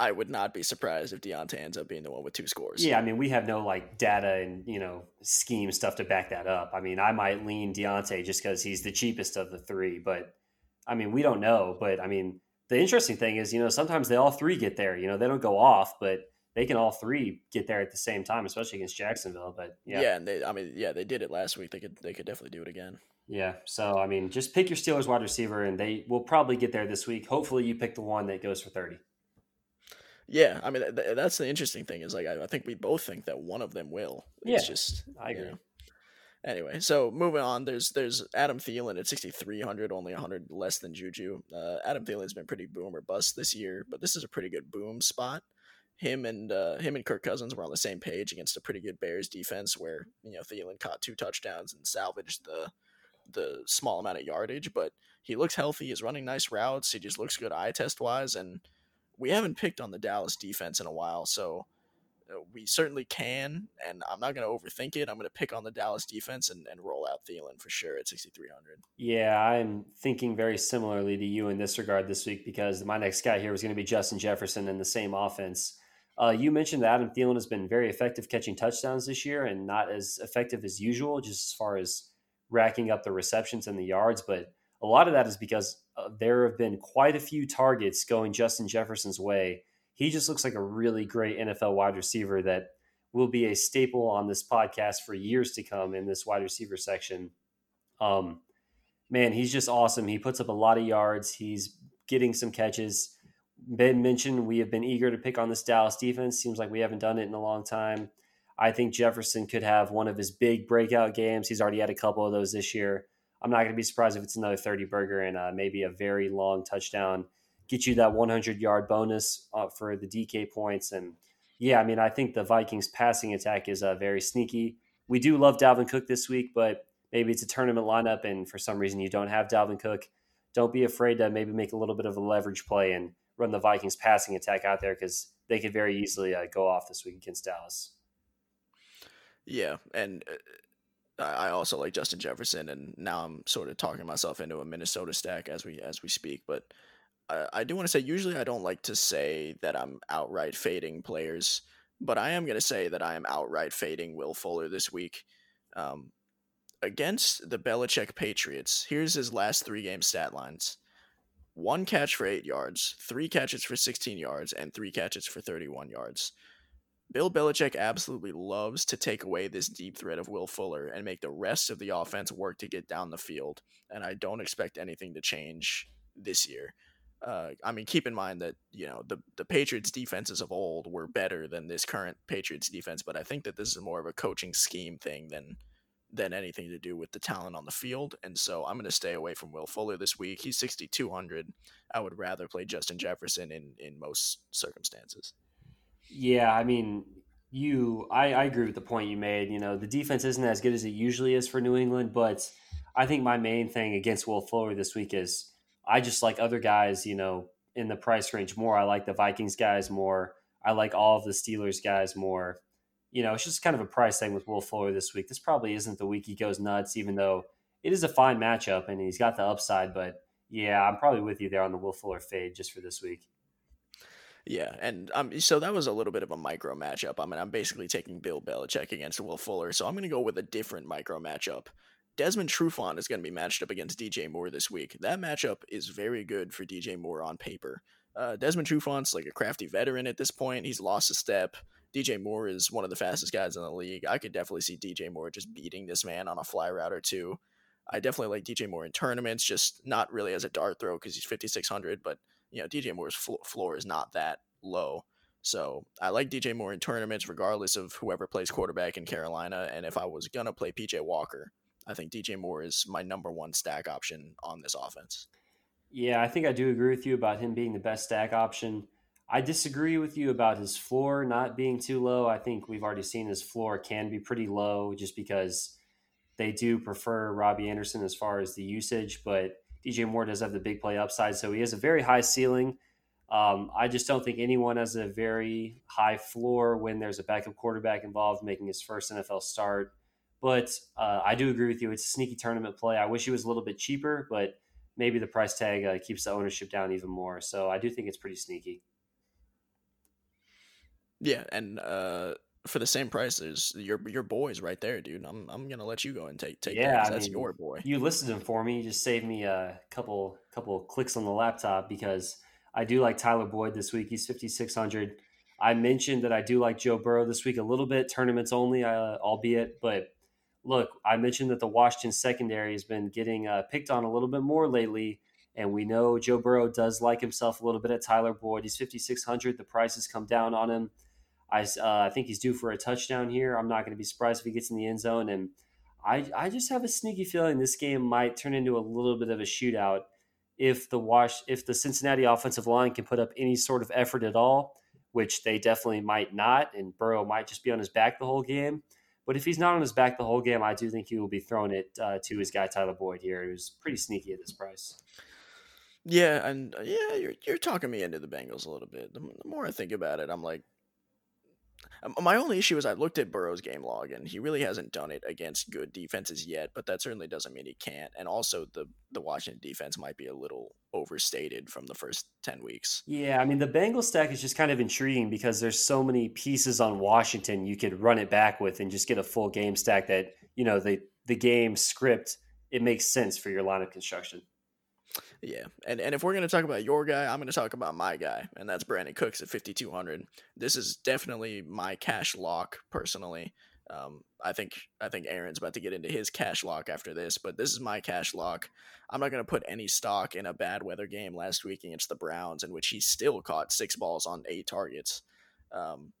I would not be surprised if Diontae ends up being the one with two scores. Yeah, I mean, we have no like data and you know scheme stuff to back that up. I mean, I might lean Diontae just because he's the cheapest of the three, but I mean, we don't know. But I mean, the interesting thing is, you know, sometimes they all three get there. You know, they don't go off, but they can all three get there at the same time, especially against Jacksonville. But yeah, yeah, and they, I mean, yeah, they did it last week. They could, they could definitely do it again. Yeah. So, I mean, just pick your Steelers wide receiver and they will probably get there this week. Hopefully, you pick the one that goes for 30. Yeah. I mean, th- that's the interesting thing is like, I, I, think we both think that one of them will. It's yeah. just, I agree. You know. Anyway, so moving on, there's there's Adam Thielen at 6,300, only 100 less than Juju. Uh, Adam Thielen's been pretty boom or bust this year, but this is a pretty good boom spot. Him and uh, him and Kirk Cousins were on the same page against a pretty good Bears defense, where you know Thielen caught two touchdowns and salvaged the the small amount of yardage, but he looks healthy. He's running nice routes. He just looks good eye test wise. And we haven't picked on the Dallas defense in a while. So uh, we certainly can, and I'm not going to overthink it. I'm going to pick on the Dallas defense and, and roll out Thielen for sure at 6,300. Yeah, I'm thinking very similarly to you in this regard this week because my next guy here was going to be Justin Jefferson in the same offense. Uh, you mentioned that Adam Thielen has been very effective catching touchdowns this year and not as effective as usual, just as far as racking up the receptions and the yards. But a lot of that is because uh, there have been quite a few targets going Justin Jefferson's way. He just looks like a really great NFL wide receiver that will be a staple on this podcast for years to come in this wide receiver section. Um, man, he's just awesome. He puts up a lot of yards. He's getting some catches. Ben mentioned we have been eager to pick on this Dallas defense. Seems like we haven't done it in a long time. I think Jefferson could have one of his big breakout games. He's already had a couple of those this year. I'm not going to be surprised if it's another 30 burger and uh, maybe a very long touchdown. Get you that 100 yard bonus uh, for the DK points. And yeah, I mean, I think the Vikings passing attack is uh, very sneaky. We do love Dalvin Cook this week, but maybe it's a tournament lineup and for some reason you don't have Dalvin Cook. Don't be afraid to maybe make a little bit of a leverage play and run the Vikings passing attack out there because they could very easily uh, go off this week against Dallas. Yeah, and uh, I also like Justin Jefferson, and now I'm sort of talking myself into a Minnesota stack as we as we speak. But I, I do want to say, usually I don't like to say that I'm outright fading players, but I am going to say that I am outright fading Will Fuller this week. Um, against the Belichick Patriots, here's his last three game stat lines: one catch for eight yards, three catches for 16 yards, and three catches for 31 yards. Bill Belichick absolutely loves to take away this deep threat of Will Fuller and make the rest of the offense work to get down the field. And I don't expect anything to change this year. Uh, I mean, keep in mind that you know the the Patriots defenses of old were better than this current Patriots defense, but I think that this is more of a coaching scheme thing than than anything to do with the talent on the field. And so I'm going to stay away from Will Fuller this week. He's 6,200. I would rather play Justin Jefferson in in most circumstances. Yeah, I mean, you, I, I agree with the point you made. You know, the defense isn't as good as it usually is for New England, but I think my main thing against Will Fuller this week is I just like other guys, you know, in the price range more. I like the Vikings guys more. I like all of the Steelers guys more. You know, it's just kind of a price thing with Will Fuller this week. This probably isn't the week he goes nuts, even though it is a fine matchup and he's got the upside. But yeah, I'm probably with you there on the Will Fuller fade just for this week. Yeah, and um, so that was a little bit of a micro matchup. I mean, I'm basically taking Bill Belichick against Will Fuller, so I'm going to go with a different micro matchup. Desmond Trufant is going to be matched up against DJ Moore this week. That matchup is very good for DJ Moore on paper. Uh, Desmond Trufant's like a crafty veteran at this point. He's lost a step. DJ Moore is one of the fastest guys in the league. I could definitely see DJ Moore just beating this man on a fly route or two. I definitely like DJ Moore in tournaments, just not really as a dart throw because he's 5600, but you know, DJ Moore's fl- floor is not that low. So I like DJ Moore in tournaments, regardless of whoever plays quarterback in Carolina. And if I was gonna play PJ Walker, I think DJ Moore is my number one stack option on this offense. Yeah, I think I do agree with you about him being the best stack option. I disagree with you about his floor not being too low. I think we've already seen his floor can be pretty low just because they do prefer Robby Anderson as far as the usage, but DJ Moore does have the big play upside, so he has a very high ceiling. Um, I just don't think anyone has a very high floor when there's a backup quarterback involved making his first NFL start. But uh, I do agree with you. It's a sneaky tournament play. I wish it was a little bit cheaper, but maybe the price tag uh, keeps the ownership down even more. So I do think it's pretty sneaky. Yeah, and uh, for the same price, there's your your boys right there, dude. I'm I'm gonna let you go and take take yeah, that. That's mean, your boy. You listed him for me. You just saved me a couple couple clicks on the laptop because I do like Tyler Boyd this week. He's 5600. I mentioned that I do like Joe Burrow this week a little bit, tournaments only, uh, albeit. But look, I mentioned that the Washington secondary has been getting uh, picked on a little bit more lately. And we know Joe Burrow does like himself a little bit at Tyler Boyd. He's 5,600. The price has come down on him. I, uh, I think he's due for a touchdown here. I'm not going to be surprised if he gets in the end zone. And I, I just have a sneaky feeling this game might turn into a little bit of a shootout if the Wash if the Cincinnati offensive line can put up any sort of effort at all, which they definitely might not, and Burrow might just be on his back the whole game. But if he's not on his back the whole game, I do think he will be throwing it uh, to his guy Tyler Boyd here. He was pretty sneaky at this price. Yeah, and uh, yeah, you're you're talking me into the Bengals a little bit. The, the more I think about it, I'm like, Um, my only issue is I looked at Burrow's game log and he really hasn't done it against good defenses yet, but that certainly doesn't mean he can't. And also the the Washington defense might be a little overstated from the first 10 weeks. Yeah, I mean the Bengals stack is just kind of intriguing because there's so many pieces on Washington you could run it back with and just get a full game stack that, you know, the the game script it makes sense for your line of construction. Yeah, and and if we're gonna talk about your guy, I'm gonna talk about my guy, and that's Brandin Cooks at 5200. This is definitely my cash lock personally. Um, I think I think Aaron's about to get into his cash lock after this, but this is my cash lock. I'm not gonna put any stock in a bad weather game last week against the Browns, in which he still caught six balls on eight targets. Um,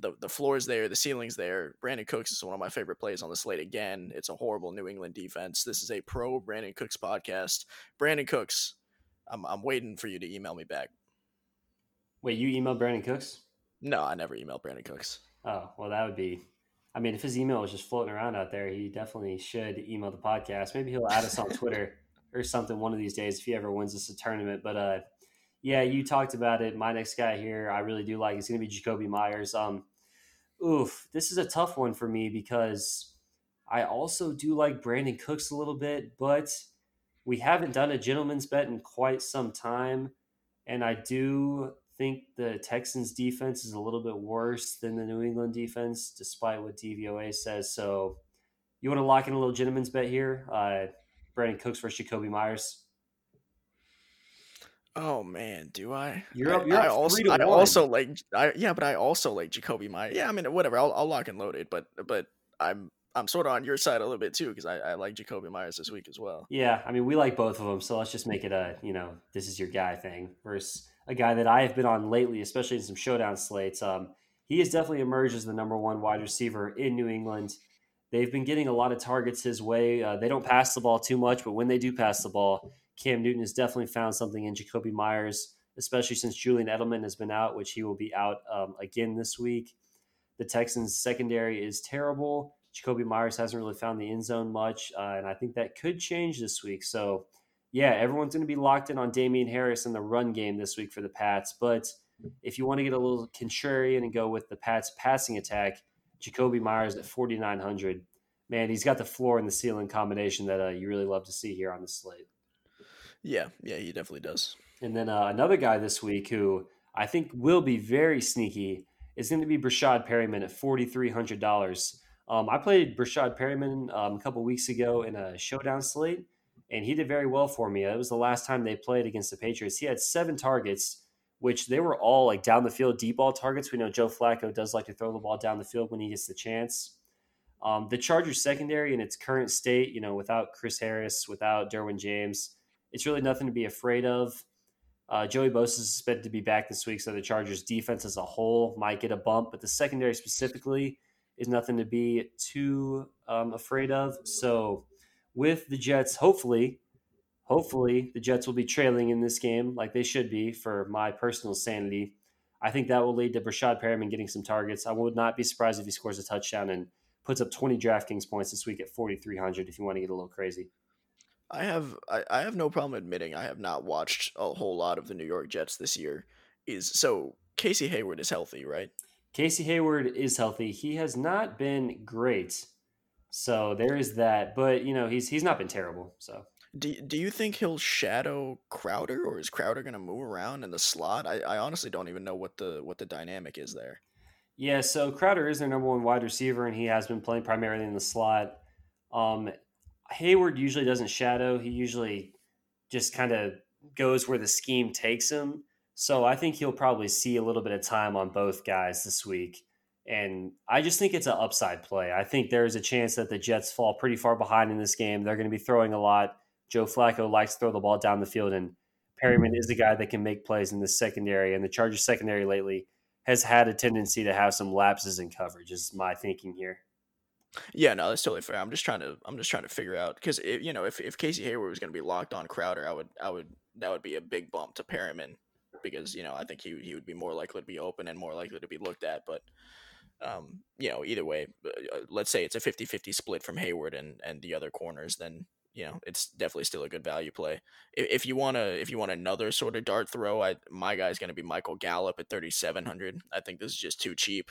the the floor's there, the ceiling's there. Brandin Cooks is one of my favorite plays on the slate. Again, it's a horrible New England defense. This is a pro Brandin Cooks podcast. Brandin Cooks, I'm I'm waiting for you to email me back. Wait, you emailed Brandin Cooks? No, I never emailed Brandin Cooks. Oh, well, that would be. I mean, if his email was just floating around out there, he definitely should email the podcast. Maybe he'll add us on Twitter or something one of these days if he ever wins us a tournament. But uh, yeah, you talked about it. My next guy here, I really do like. It's going to be Jakobi Meyers. Um, oof, this is a tough one for me because I also do like Brandin Cooks a little bit, but we haven't done a gentleman's bet in quite some time, and I do think the Texans defense is a little bit worse than the New England defense, despite what DVOA says. So, you want to lock in a little gentleman's bet here? Uh, Brandin Cooks versus Jakobi Meyers. Oh man, do I? You're I, up. You're I up also, I also like. I yeah, but I also like Jakobi Meyer. Yeah, I mean, whatever. I'll, I'll lock and load it. But but I'm I'm sort of on your side a little bit too because I, I like Jakobi Meyers this week as well. Yeah, I mean, we like both of them, so let's just make it a you know this is your guy thing versus a guy that I have been on lately, especially in some showdown slates. Um, he has definitely emerged as the number one wide receiver in New England. They've been getting a lot of targets his way. Uh, they don't pass the ball too much, but when they do pass the ball, Cam Newton has definitely found something in Jakobi Meyers, especially since Julian Edelman has been out, which he will be out um, again this week. The Texans' secondary is terrible. Jakobi Meyers hasn't really found the end zone much, uh, and I think that could change this week. So, yeah, everyone's going to be locked in on Damien Harris in the run game this week for the Pats. But if you want to get a little contrarian and go with the Pats passing attack, Jakobi Meyers at 4,900. Man, he's got the floor and the ceiling combination that uh, you really love to see here on the slate. Yeah, yeah, he definitely does. And then uh, another guy this week who I think will be very sneaky is going to be Breshad Perriman at $4,300. Um, I played Breshad Perriman um, a couple weeks ago in a showdown slate, and he did very well for me. It was the last time they played against the Patriots. He had seven targets, which they were all like down the field deep ball targets. We know Joe Flacco does like to throw the ball down the field when he gets the chance. Um, the Chargers secondary in its current state, you know, without Chris Harris, without Derwin James, it's really nothing to be afraid of. Uh, Joey Bosa is expected to be back this week, so the Chargers defense as a whole might get a bump, but the secondary specifically is nothing to be too um, afraid of. So, with the Jets, hopefully, hopefully the Jets will be trailing in this game like they should be for my personal sanity. I think that will lead to Breshad Perriman getting some targets. I would not be surprised if he scores a touchdown and puts up 20 DraftKings points this week at 4,300 if you want to get a little crazy. I have I, I have no problem admitting I have not watched a whole lot of the New York Jets this year. Is so Casey Hayward is healthy, right? Casey Hayward is healthy. He has not been great. So there is that, but you know, he's he's not been terrible. So Do do you think he'll shadow Crowder or is Crowder gonna move around in the slot? I, I honestly don't even know what the what the dynamic is there. Yeah, so Crowder is their number one wide receiver, and he has been playing primarily in the slot. Um, Hayward usually doesn't shadow; he usually just kind of goes where the scheme takes him. So I think he'll probably see a little bit of time on both guys this week, and I just think it's an upside play. I think there's a chance that the Jets fall pretty far behind in this game. They're going to be throwing a lot. Joe Flacco likes to throw the ball down the field, and Perriman is the guy that can make plays in the secondary. And the Chargers secondary lately has had a tendency to have some lapses in coverage. Is my thinking here. Yeah, no, that's totally fair. I'm just trying to I'm just trying to figure out because you know if, if Casey Hayward was going to be locked on Crowder, I would I would that would be a big bump to Perriman because you know I think he he would be more likely to be open and more likely to be looked at. But um, you know, either way, uh, let's say it's a 50-50 split from Hayward and and the other corners, then you know it's definitely still a good value play. If, if you wanna if you want another sort of dart throw, I my guy's going to be Michael Gallup at 3700. I think this is just too cheap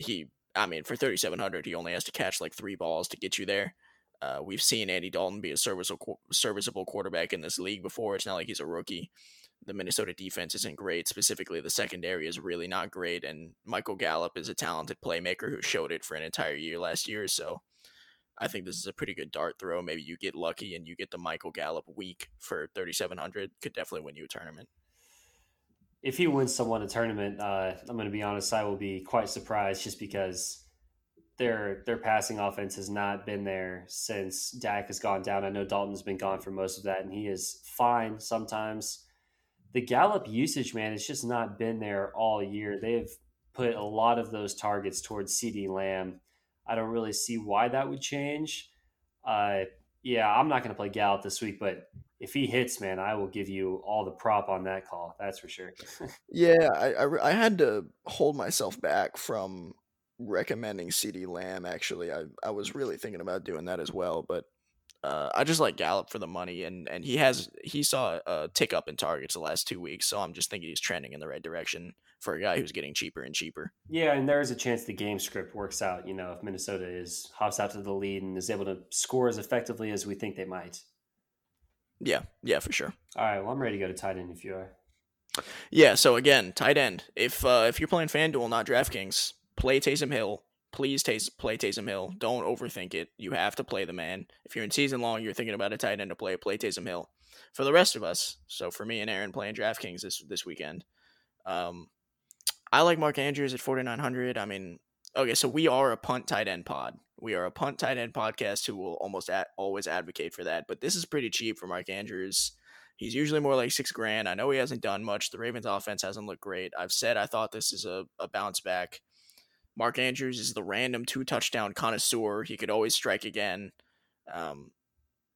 he, I mean, for 3,700, he only has to catch like three balls to get you there. Uh, we've seen Andy Dalton be a serviceable serviceable quarterback in this league before. It's not like he's a rookie. The Minnesota defense isn't great. Specifically, the secondary is really not great. And Michael Gallup is a talented playmaker who showed it for an entire year last year. So I think this is a pretty good dart throw. Maybe you get lucky and you get the Michael Gallup week for 3,700. Could definitely win you a tournament. If he wins someone a tournament, uh, I'm going to be honest, I will be quite surprised just because their their passing offense has not been there since Dak has gone down. I know Dalton's been gone for most of that, and he is fine sometimes. The Gallup usage, man, it's just not been there all year. They've put a lot of those targets towards CeeDee Lamb I don't really see why that would change. Uh, yeah, I'm not going to play Gallup this week, but if he hits, man, I will give you all the prop on that call. That's for sure. yeah, I, I, I had to hold myself back from recommending CeeDee Lamb. Actually, I I was really thinking about doing that as well, but uh, I just like Gallup for the money, and and he has he saw a tick up in targets the last two weeks, so I'm just thinking he's trending in the right direction for a guy who's getting cheaper and cheaper. Yeah, and there's a chance the game script works out. You know, if Minnesota is hops out to the lead and is able to score as effectively as we think they might. Yeah, yeah, for sure. All right, well, I'm ready to go to tight end if you are. Yeah, so again, tight end. If uh, if you're playing FanDuel, not DraftKings, play Taysom Hill please taste, play Taysom Hill. Don't overthink it. You have to play the man. If you're in season long, you're thinking about a tight end to play, play Taysom Hill. For the rest of us, so for me and Aaron playing DraftKings this this weekend, um, I like Mark Andrews at 4,900. I mean, okay, so we are a punt tight end pod. We are a punt tight end podcast who will almost at, always advocate for that. But this is pretty cheap for Mark Andrews. He's usually more like six grand. I know he hasn't done much. The Ravens offense hasn't looked great. I've said I thought this is a, a bounce back. Mark Andrews is the random two touchdown connoisseur. He could always strike again. Um,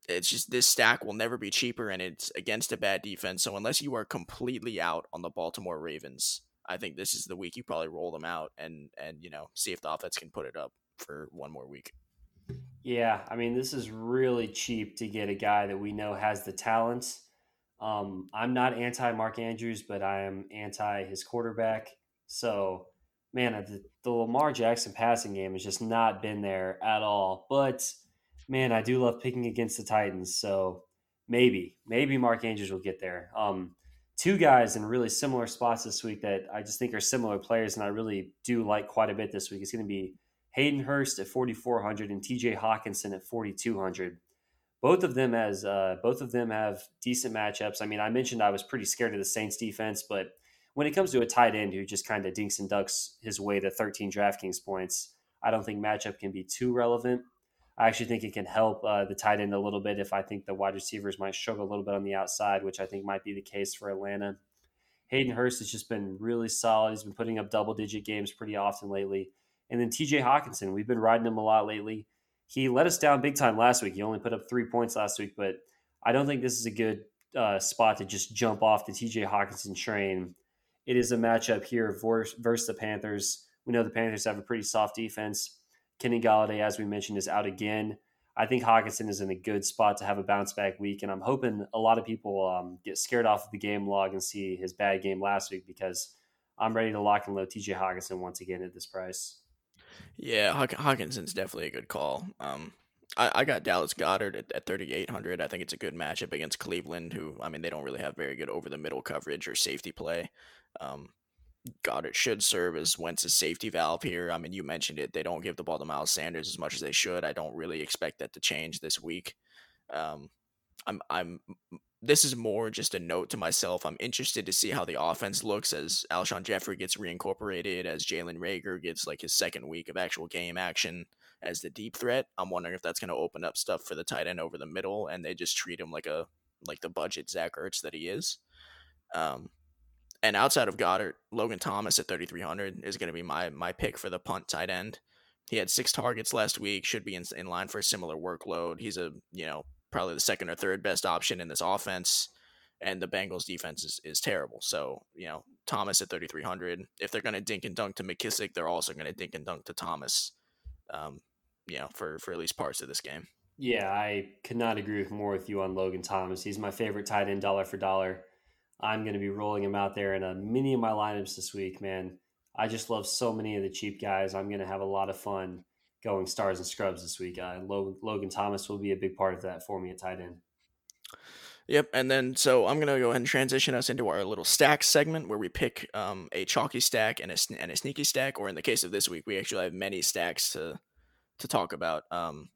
it's just this stack will never be cheaper, and it's against a bad defense. So unless you are completely out on the Baltimore Ravens, I think this is the week you probably roll them out and and you know see if the offense can put it up for one more week. Yeah, I mean this is really cheap to get a guy that we know has the talents. Um, I'm not anti Mark Andrews, but I am anti his quarterback. So man, the, the Lamar Jackson passing game has just not been there at all. But man, I do love picking against the Titans. So maybe, maybe Mark Andrews will get there. Um, two guys in really similar spots this week that I just think are similar players, and I really do like quite a bit this week. It's going to be Hayden Hurst at 4,400 and T.J. Hockenson at 4,200. Both of them as uh, both of them have decent matchups. I mean, I mentioned I was pretty scared of the Saints defense, but when it comes to a tight end who just kind of dinks and ducks his way to 13 DraftKings points, I don't think matchup can be too relevant. I actually think it can help uh, the tight end a little bit if I think the wide receivers might struggle a little bit on the outside, which I think might be the case for Atlanta. Hayden Hurst has just been really solid. He's been putting up double digit games pretty often lately. And then TJ Hockenson, we've been riding him a lot lately. He let us down big time last week. He only put up three points last week, but I don't think this is a good uh, spot to just jump off the TJ Hockenson train it is a matchup here versus the Panthers. We know the Panthers have a pretty soft defense. Kenny Golladay, as we mentioned, is out again. I think Hockenson is in a good spot to have a bounce back week, and I'm hoping a lot of people um, get scared off of the game log and see his bad game last week because I'm ready to lock and load TJ Hockenson once again at this price. Yeah, Hockenson's definitely a good call. Um, I, I got Dallas Goedert at, at 3,800. I think it's a good matchup against Cleveland, who, I mean, they don't really have very good over the middle coverage or safety play. Um, Goedert should serve as Wentz's safety valve here. I mean, you mentioned it. They don't give the ball to Miles Sanders as much as they should. I don't really expect that to change this week. Um, I'm, I'm, this is more just a note to myself. I'm interested to see how the offense looks as Alshon Jeffery gets reincorporated, as Jalen Reagor gets like his second week of actual game action as the deep threat. I'm wondering if that's going to open up stuff for the tight end over the middle, and they just treat him like a like the budget Zach Ertz that he is. Um, and outside of Goedert, Logan Thomas at 3,300 is going to be my my pick for the punt tight end. He had six targets last week, should be in, in line for a similar workload. He's a you know probably the second or third best option in this offense, and the Bengals defense is, is terrible. So you know Thomas at 3,300. If they're going to dink and dunk to McKissic, they're also going to dink and dunk to Thomas. Um, you know, for for at least parts of this game. Yeah, I could not agree with more with you on Logan Thomas. He's my favorite tight end dollar for dollar. I'm going to be rolling him out there in a many of my lineups this week, man. I just love so many of the cheap guys. I'm going to have a lot of fun going stars and scrubs this week. Uh, Logan, Thomas will be a big part of that for me at tight end. Yep, and then so I'm gonna go ahead and transition us into our little stack segment where we pick um, a chalky stack and a and a sneaky stack, or in the case of this week, we actually have many stacks to to talk about. Um,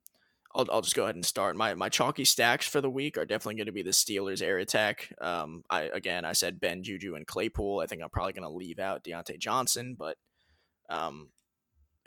I'll, I'll just go ahead and start. My my chalky stacks for the week are definitely going to be the Steelers air attack. Um, I again I said Ben Juju and Claypool. I think I'm probably going to leave out Diontae Johnson, but um,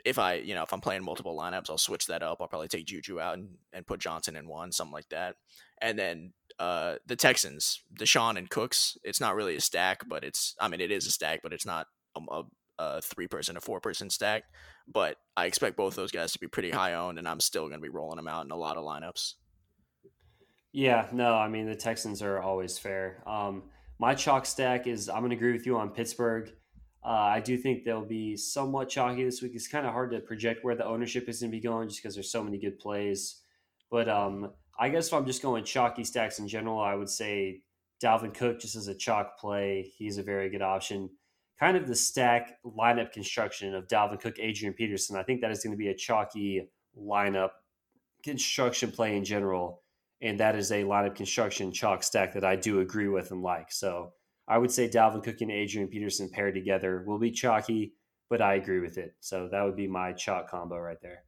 if I you know if I'm playing multiple lineups, I'll switch that up. I'll probably take Juju out and, and put Johnson in one, something like that. And then uh, the Texans, Deshaun and Cooks. It's not really a stack, but it's I mean it is a stack, but it's not a, a, a three person a four person stack. But I expect both those guys to be pretty high owned, and I'm still going to be rolling them out in a lot of lineups. Yeah, no, I mean the Texans are always fair. Um, my chalk stack is I'm going to agree with you on Pittsburgh. Uh, I do think they'll be somewhat chalky this week. It's kind of hard to project where the ownership is going to be going just because there's so many good plays. But um, I guess if I'm just going chalky stacks in general, I would say Dalvin Cook just as a chalk play. He's a very good option. Kind of the stack lineup construction of Dalvin Cook, Adrian Peterson. I think that is going to be a chalky lineup construction play in general. And that is a lineup construction chalk stack that I do agree with and like. So I would say Dalvin Cook and Adrian Peterson paired together will be chalky, but I agree with it. So that would be my chalk combo right there.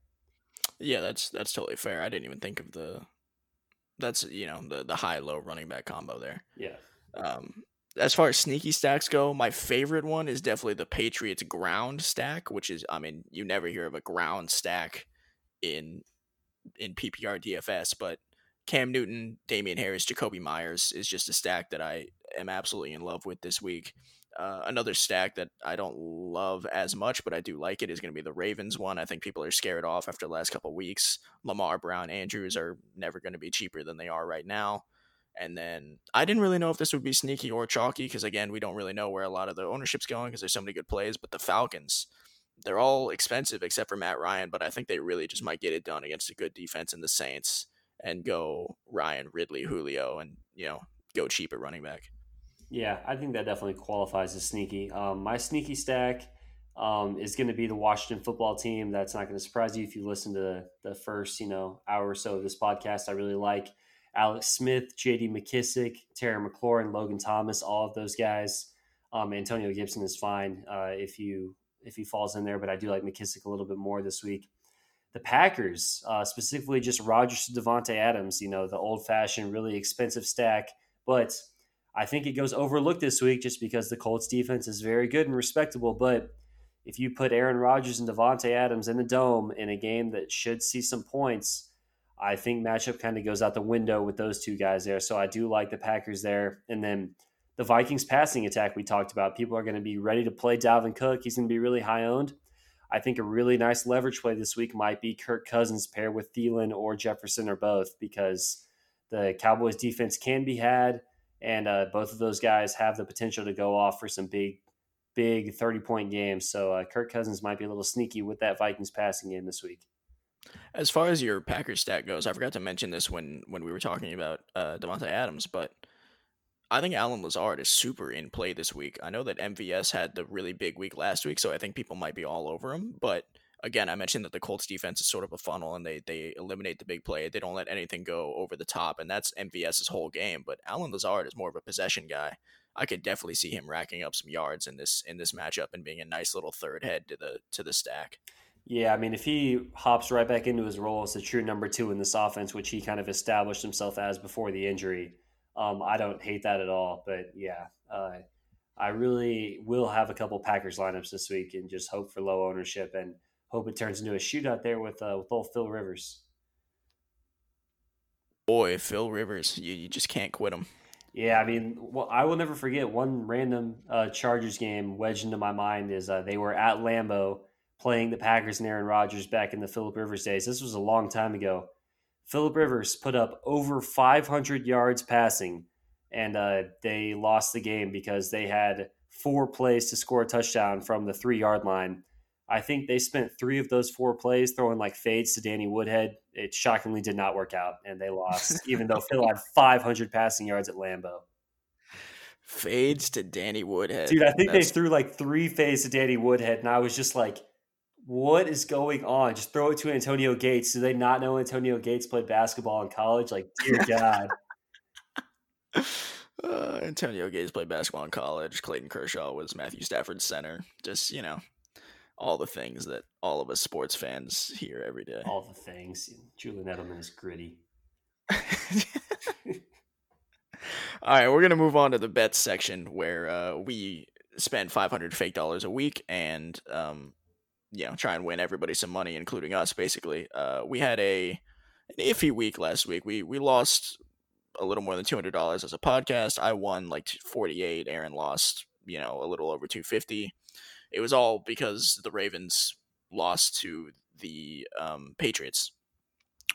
Yeah, that's that's totally fair. I didn't even think of the that's you know the the high low running back combo there. Yeah. Um, as far as sneaky stacks go, my favorite one is definitely the Patriots ground stack, which is I mean you never hear of a ground stack in in PPR DFS, but Cam Newton, Damien Harris, Jakobi Meyers is just a stack that I am absolutely in love with this week. Uh, another stack that I don't love as much, but I do like it is going to be the Ravens one. I think people are scared off after the last couple weeks. Lamar Brown, Andrews are never going to be cheaper than they are right now. And then I didn't really know if this would be sneaky or chalky because again, we don't really know where a lot of the ownership's going because there's so many good plays. But the Falcons, they're all expensive except for Matt Ryan, but I think they really just might get it done against a good defense in the Saints and go Ryan, Ridley, Julio, and you know go cheap at running back. Yeah, I think that definitely qualifies as sneaky. Um, my sneaky stack um, is going to be the Washington football team. That's not going to surprise you if you listen to the, the first, you know, hour or so of this podcast. I really like Alex Smith, J.D. McKissic, Terry McLaurin, Logan Thomas, all of those guys. Um, Antonio Gibson is fine uh, if you if he falls in there, but I do like McKissic a little bit more this week. The Packers, uh, specifically just Rodgers to Davante Adams, you know, the old fashioned, really expensive stack, but I think it goes overlooked this week just because the Colts defense is very good and respectable. But if you put Aaron Rodgers and Davante Adams in the dome in a game that should see some points, I think matchup kind of goes out the window with those two guys there. So I do like the Packers there. And then the Vikings passing attack we talked about. People are going to be ready to play Dalvin Cook. He's going to be really high owned. I think a really nice leverage play this week might be Kirk Cousins paired with Thielen or Jefferson or both because the Cowboys defense can be had and uh, both of those guys have the potential to go off for some big, big thirty point games. So uh, Kirk Cousins might be a little sneaky with that Vikings passing game this week. As far as your Packers stat goes, I forgot to mention this when when we were talking about uh, Davante Adams, but I think Allen Lazard is super in play this week. I know that MVS had the really big week last week, so I think people might be all over him, but again, I mentioned that the Colts defense is sort of a funnel and they they eliminate the big play. They don't let anything go over the top, and that's MVS's whole game. But Allen Lazard is more of a possession guy. I could definitely see him racking up some yards in this in this matchup and being a nice little third head to the to the stack. Yeah, I mean, if he hops right back into his role as a true number two in this offense, which he kind of established himself as before the injury, um, I don't hate that at all. But yeah, uh, I really will have a couple Packers lineups this week and just hope for low ownership and hope it turns into a shootout there with uh, with old Phil Rivers. Boy, Phil Rivers, you, you just can't quit him. Yeah, I mean, well, I will never forget one random uh, Chargers game wedged into my mind is uh, they were at Lambeau playing the Packers and Aaron Rodgers back in the Philip Rivers days. This was a long time ago. Philip Rivers put up over 500 yards passing, and uh, they lost the game because they had four plays to score a touchdown from the three yard line I think they spent three of those four plays throwing like fades to Danny Woodhead. It shockingly did not work out, and they lost, even though Phil had 500 passing yards at Lambeau. Fades to Danny Woodhead. Dude, I think That's- they threw like three fades to Danny Woodhead, and I was just like, what is going on? Just throw it to Antonio Gates. Do they not know Antonio Gates played basketball in college? Like, dear God. Uh, Antonio Gates played basketball in college. Clayton Kershaw was Matthew Stafford's center. Just, you know, all the things that all of us sports fans hear every day. All the things. Julian Edelman is gritty. All right, we're gonna move on to the bets section where uh, we spend 500 fake dollars a week and um, you know try and win everybody some money, including us. Basically, uh, we had a an iffy week last week. We we lost a little more than 200 dollars as a podcast. I won like 48. Aaron lost you know a little over 250. It was all because the Ravens lost to the um, Patriots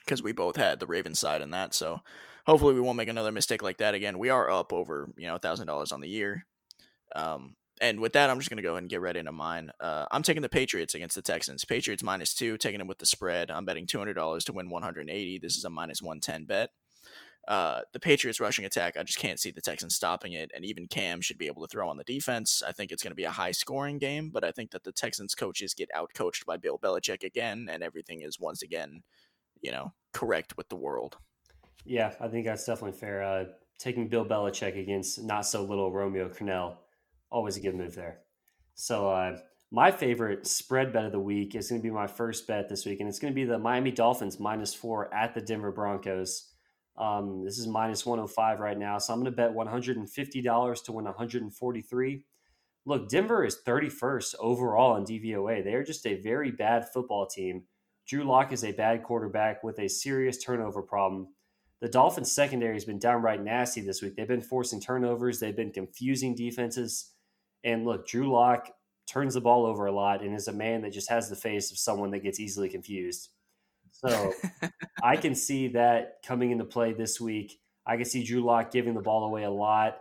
because we both had the Ravens side in that. So hopefully we won't make another mistake like that again. We are up over you know thousand dollars on the year. Um, and with that, I'm just gonna go ahead and get right into mine. Uh, I'm taking the Patriots against the Texans. Patriots minus two, taking them with the spread. I'm betting two hundred dollars to win 180. This is a minus 110 bet. Uh, the Patriots rushing attack, I just can't see the Texans stopping it, and even Cam should be able to throw on the defense. I think it's going to be a high scoring game, but I think that the Texans coaches get out coached by Bill Belichick again, and everything is once again, you know, correct with the world. Yeah, I think that's definitely fair. Uh, taking Bill Belichick against not so little Romeo Crennel, always a good move there. So, uh, my favorite spread bet of the week is going to be my first bet this week, and it's going to be the Miami Dolphins minus four at the Denver Broncos. Um, this is minus 105 right now, so I'm going to bet $150 to win 143. Look, Denver is 31st overall in DVOA. They are just a very bad football team. Drew Lock is a bad quarterback with a serious turnover problem. The Dolphins secondary has been downright nasty this week. They've been forcing turnovers, they've been confusing defenses. And look, Drew Lock turns the ball over a lot and is a man that just has the face of someone that gets easily confused. So I can see that coming into play this week. I can see Drew Lock giving the ball away a lot.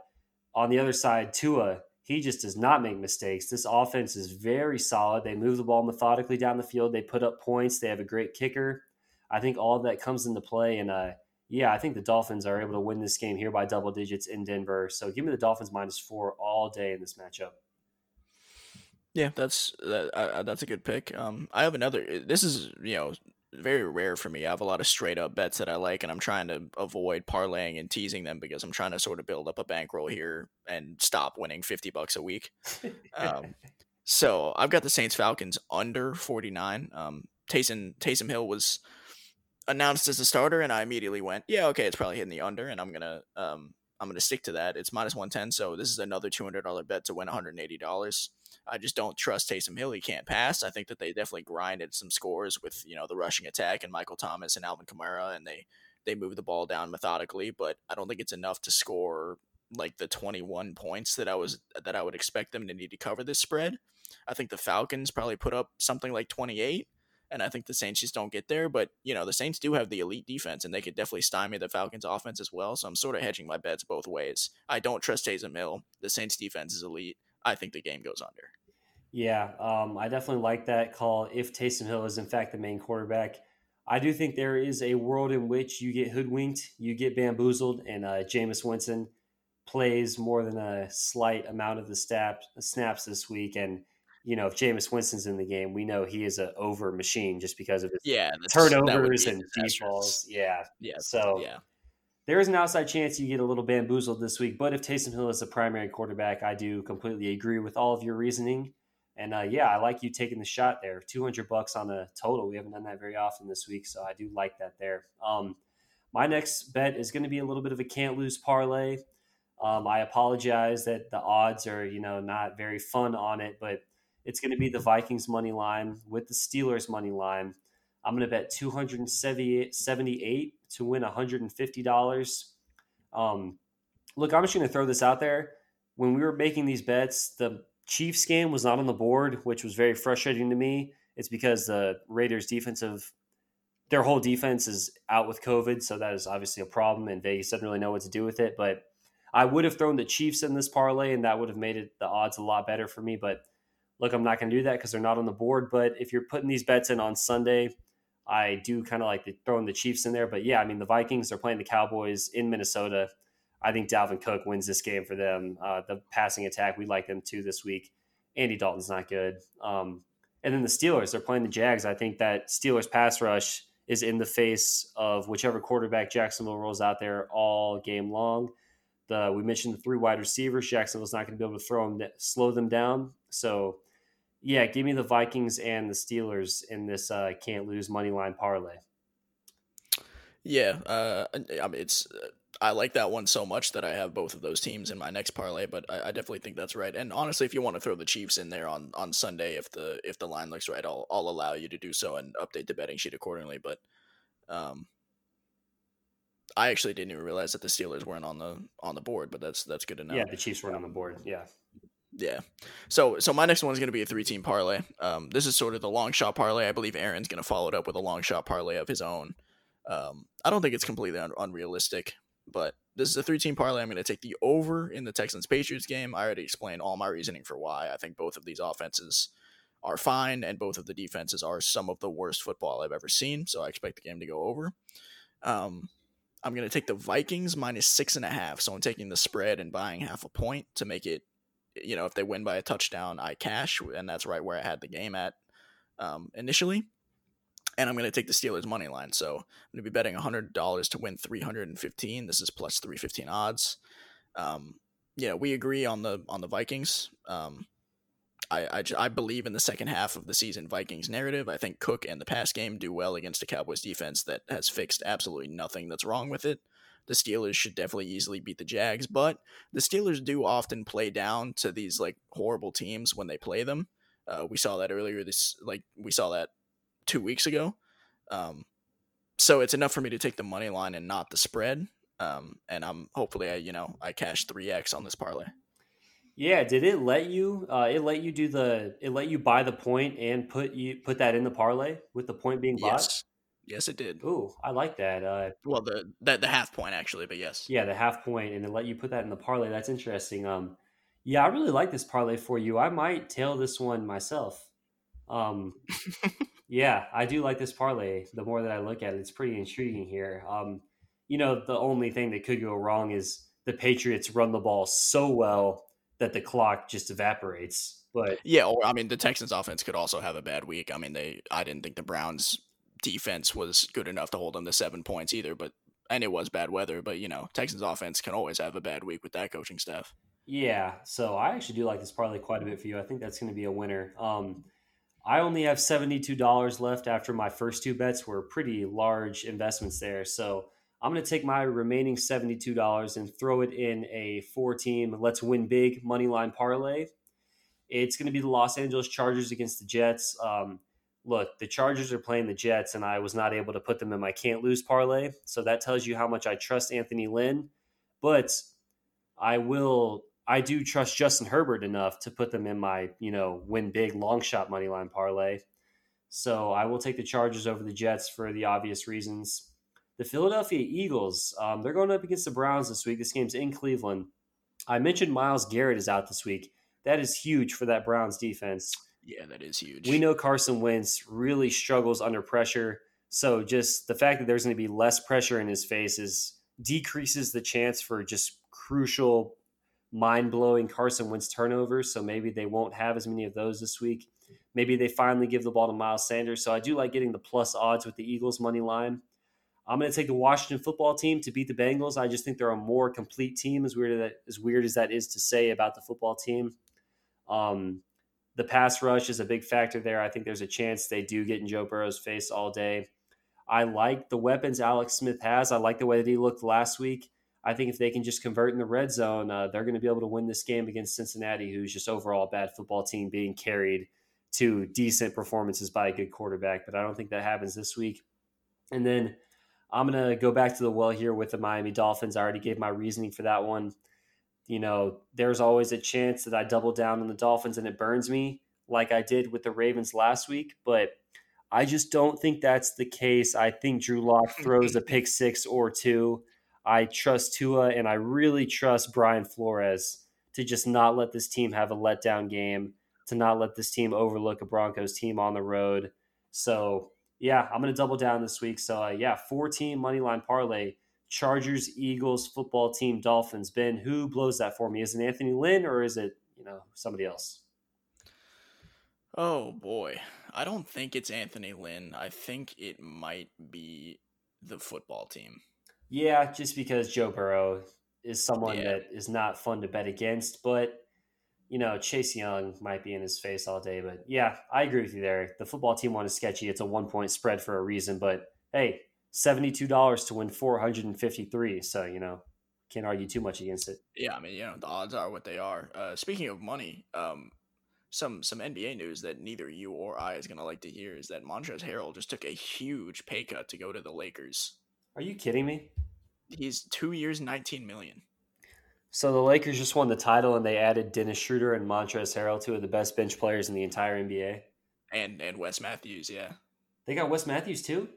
On the other side, Tua, he just does not make mistakes. This offense is very solid. They move the ball methodically down the field. They put up points. They have a great kicker. I think all that comes into play. And uh, yeah, I think the Dolphins are able to win this game here by double digits in Denver. So give me the Dolphins minus four all day in this matchup. Yeah, that's that, uh, that's a good pick. Um, I have another. This is you know very rare for me. I have a lot of straight up bets that I like, and I'm trying to avoid parlaying and teasing them because I'm trying to sort of build up a bankroll here and stop winning fifty bucks a week. Um, so I've got the Saints Falcons under 49. Um, Taysom Taysom Hill was announced as a starter, and I immediately went, yeah, okay, it's probably hitting the under, and I'm gonna um I'm gonna stick to that. It's minus 110, so this is another $200 bet to win 180 dollars. I just don't trust Taysom Hill. He can't pass. I think that they definitely grinded some scores with you know the rushing attack and Michael Thomas and Alvin Kamara, and they they move the ball down methodically. But I don't think it's enough to score like the 21 points that I was that I would expect them to need to cover this spread. I think the Falcons probably put up something like 28, and I think the Saints just don't get there. But you know the Saints do have the elite defense, and they could definitely stymie the Falcons' offense as well. So I'm sort of hedging my bets both ways. I don't trust Taysom Hill. The Saints' defense is elite. I think the game goes under. Yeah, um, I definitely like that call if Taysom Hill is in fact the main quarterback. I do think there is a world in which you get hoodwinked, you get bamboozled, and uh, Jameis Winston plays more than a slight amount of the snap, snaps this week. And, you know, if Jameis Winston's in the game, we know he is an over machine just because of his Yeah, that's- that would turnovers and balls. Yeah. Yeah, So yeah. there is an outside chance you get a little bamboozled this week. But if Taysom Hill is the primary quarterback, I do completely agree with all of your reasoning. And uh, yeah, I like you taking the shot there. 200 bucks on the total. We haven't done that very often this week. So I do like that there. Um, my next bet is going to be a little bit of a can't lose parlay. Um, I apologize that the odds are, you know, not very fun on it, but it's going to be the Vikings money line with the Steelers money line. I'm going to bet 278 to win $150. Um, look, I'm just going to throw this out there. When we were making these bets, the Chiefs game was not on the board, which was very frustrating to me. It's because the Raiders defensive, their whole defense is out with COVID. So that is obviously a problem. And Vegas doesn't really know what to do with it. But I would have thrown the Chiefs in this parlay and that would have made it the odds a lot better for me. But look, I'm not going to do that because they're not on the board. But if you're putting these bets in on Sunday, I do kind of like the, throwing the Chiefs in there. But yeah, I mean, the Vikings are playing the Cowboys in Minnesota. I think Dalvin Cook wins this game for them. Uh, the passing attack, we like them too this week. Andy Dalton's not good. Um, and then the Steelers, they're playing the Jags. I think that Steelers pass rush is in the face of whichever quarterback Jacksonville rolls out there all game long. The we mentioned the three wide receivers. Jacksonville's not going to be able to throw them, slow them down. So, yeah, give me the Vikings and the Steelers in this uh, can't lose money line parlay. Yeah, uh, I mean it's I like that one so much that I have both of those teams in my next parlay, but I, I, definitely think that's right. And honestly, if you want to throw the Chiefs in there on, on Sunday, if the if the line looks right, I'll I'll allow you to do so and update the betting sheet accordingly. But um, I actually didn't even realize that the Steelers weren't on the on the board, but that's that's good to know. Yeah, the Chiefs weren't on the board. Yeah. Yeah. So so my next one is going to be a three team parlay. Um, this is sort of the long shot parlay. I believe Aaron's going to follow it up with a long shot parlay of his own. Um, I don't think it's completely un- unrealistic, but this is a three team parlay. I'm going to take the over in the Texans Patriots game. I already explained all my reasoning for why. I think both of these offenses are fine, and both of the defenses are some of the worst football I've ever seen. So I expect the game to go over. Um, I'm going to take the Vikings minus six and a half. So I'm taking the spread and buying half a point to make it, you know, if they win by a touchdown, I cash. And that's right where I had the game at um, initially and I'm going to take the Steelers money line. So I'm going to be betting $100 to win 315. This is plus 315 odds. Um, yeah, we agree on the on the Vikings. Um, I, I, I believe in the second half of the season Vikings narrative. I think Cook and the pass game do well against a Cowboys defense that has fixed absolutely nothing that's wrong with it. The Steelers should definitely easily beat the Jags, but the Steelers do often play down to these like horrible teams when they play them. Uh, we saw that earlier. This like we saw that two weeks ago. Um, so it's enough for me to take the money line and not the spread. Um, and I'm hopefully I you know I cash three x on this parlay. Yeah, did it let you? Uh, it let you do the. It let you buy the point and put you put that in the parlay with the point being bought. Yes, yes, it did. Ooh, I like that. Uh, well, the, the the half point actually, but yes. Yeah, the half point, and then let you put that in the parlay. That's interesting. Um, yeah, I really like this parlay for you. I might tail this one myself. Um, Yeah, I do like this parlay. The more that I look at it, it's pretty intriguing here. Um, you know, the only thing that could go wrong is the Patriots run the ball so well that the clock just evaporates. But yeah, or I mean, the Texans' offense could also have a bad week. I mean, they I didn't think the Browns' defense was good enough to hold them to seven points either. But and it was bad weather. But you know, Texans' offense can always have a bad week with that coaching staff. Yeah, so I actually do like this parlay quite a bit for you. I think that's going to be a winner. Um, I only have $72 left after my first two bets were pretty large investments there. So I'm going to take my remaining $72 and throw it in a four team let's win big money line parlay. It's going to be the Los Angeles Chargers against the Jets. Um, look, the Chargers are playing the Jets, and I was not able to put them in my can't lose parlay. So that tells you how much I trust Anthony Lynn. But I will I do trust Justin Herbert enough to put them in my, you know, win big long shot money line parlay. So I will take the Chargers over the Jets for the obvious reasons. The Philadelphia Eagles, um, they're going up against the Browns this week. This game's in Cleveland. I mentioned Myles Garrett is out this week. That is huge for that Browns defense. Yeah, that is huge. We know Carson Wentz really struggles under pressure. So just the fact that there's going to be less pressure in his face is decreases the chance for just crucial mind blowing Carson Wentz turnovers. So maybe they won't have as many of those this week. Maybe they finally give the ball to Miles Sanders. So I do like getting the plus odds with the Eagles money line. I'm going to take the Washington football team to beat the Bengals. I just think they're a more complete team, as weird as that, as weird as that is to say about the football team. Um, the pass rush is a big factor there. I think there's a chance they do get in Joe Burrow's face all day. I like the weapons Alex Smith has. I like the way that he looked last week. I think if they can just convert in the red zone, uh, they're going to be able to win this game against Cincinnati, who's just overall a bad football team being carried to decent performances by a good quarterback. But I don't think that happens this week. And then I'm going to go back to the well here with the Miami Dolphins. I already gave my reasoning for that one. You know, there's always a chance that I double down on the Dolphins and it burns me like I did with the Ravens last week. But I just don't think that's the case. I think Drew Lock throws a pick six or two. I trust Tua and I really trust Brian Flores to just not let this team have a letdown game, to not let this team overlook a Broncos team on the road. So, yeah, I'm going to double down this week. So, uh, yeah, four team money line parlay Chargers, Eagles, football team, Dolphins. Ben, who blows that for me? Is it Anthony Lynn or is it you know somebody else? Oh boy, I don't think it's Anthony Lynn. I think it might be the football team. Yeah, just because Joe Burrow is someone Yeah. that is not fun to bet against, but you know Chase Young might be in his face all day. But yeah, I agree with you there. The football team one is sketchy. It's a one point spread for a reason, but hey, seventy two dollars to win four hundred and fifty three. So you know can't argue too much against it. Yeah, I mean, you know, the odds are what they are. Uh, speaking of money, um, some some NBA news that neither you or I is gonna like to hear is that Montrezl Harrell just took a huge pay cut to go to the Lakers. Are you kidding me? He's two years, nineteen million. So the Lakers just won the title and they added Dennis Schroeder and Montrezl Harrell, two of the best bench players in the entire NBA. And and Wes Matthews, yeah, They got Wes Matthews too?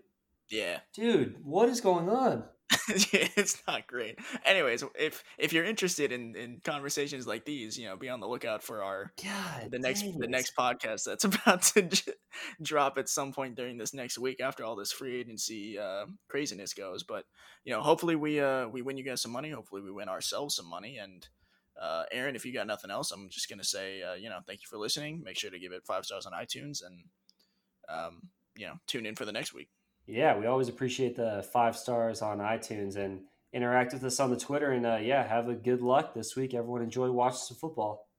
Yeah. Dude, what is going on? it's not great. Anyways, if if you're interested in in conversations like these, you know, be on the lookout for our God, the next dang the it. next podcast that's about to j- drop at some point during this next week after all this free agency uh, craziness goes. But you know, hopefully we uh we win you guys some money. Hopefully we win ourselves some money. And uh, Aaron, if you got nothing else, I'm just gonna say uh, you know thank you for listening. Make sure to give it five stars on iTunes and um you know tune in for the next week. Yeah, we always appreciate the five stars on iTunes and interact with us on the Twitter. And uh, yeah, have a good luck this week. Everyone enjoy watching some football.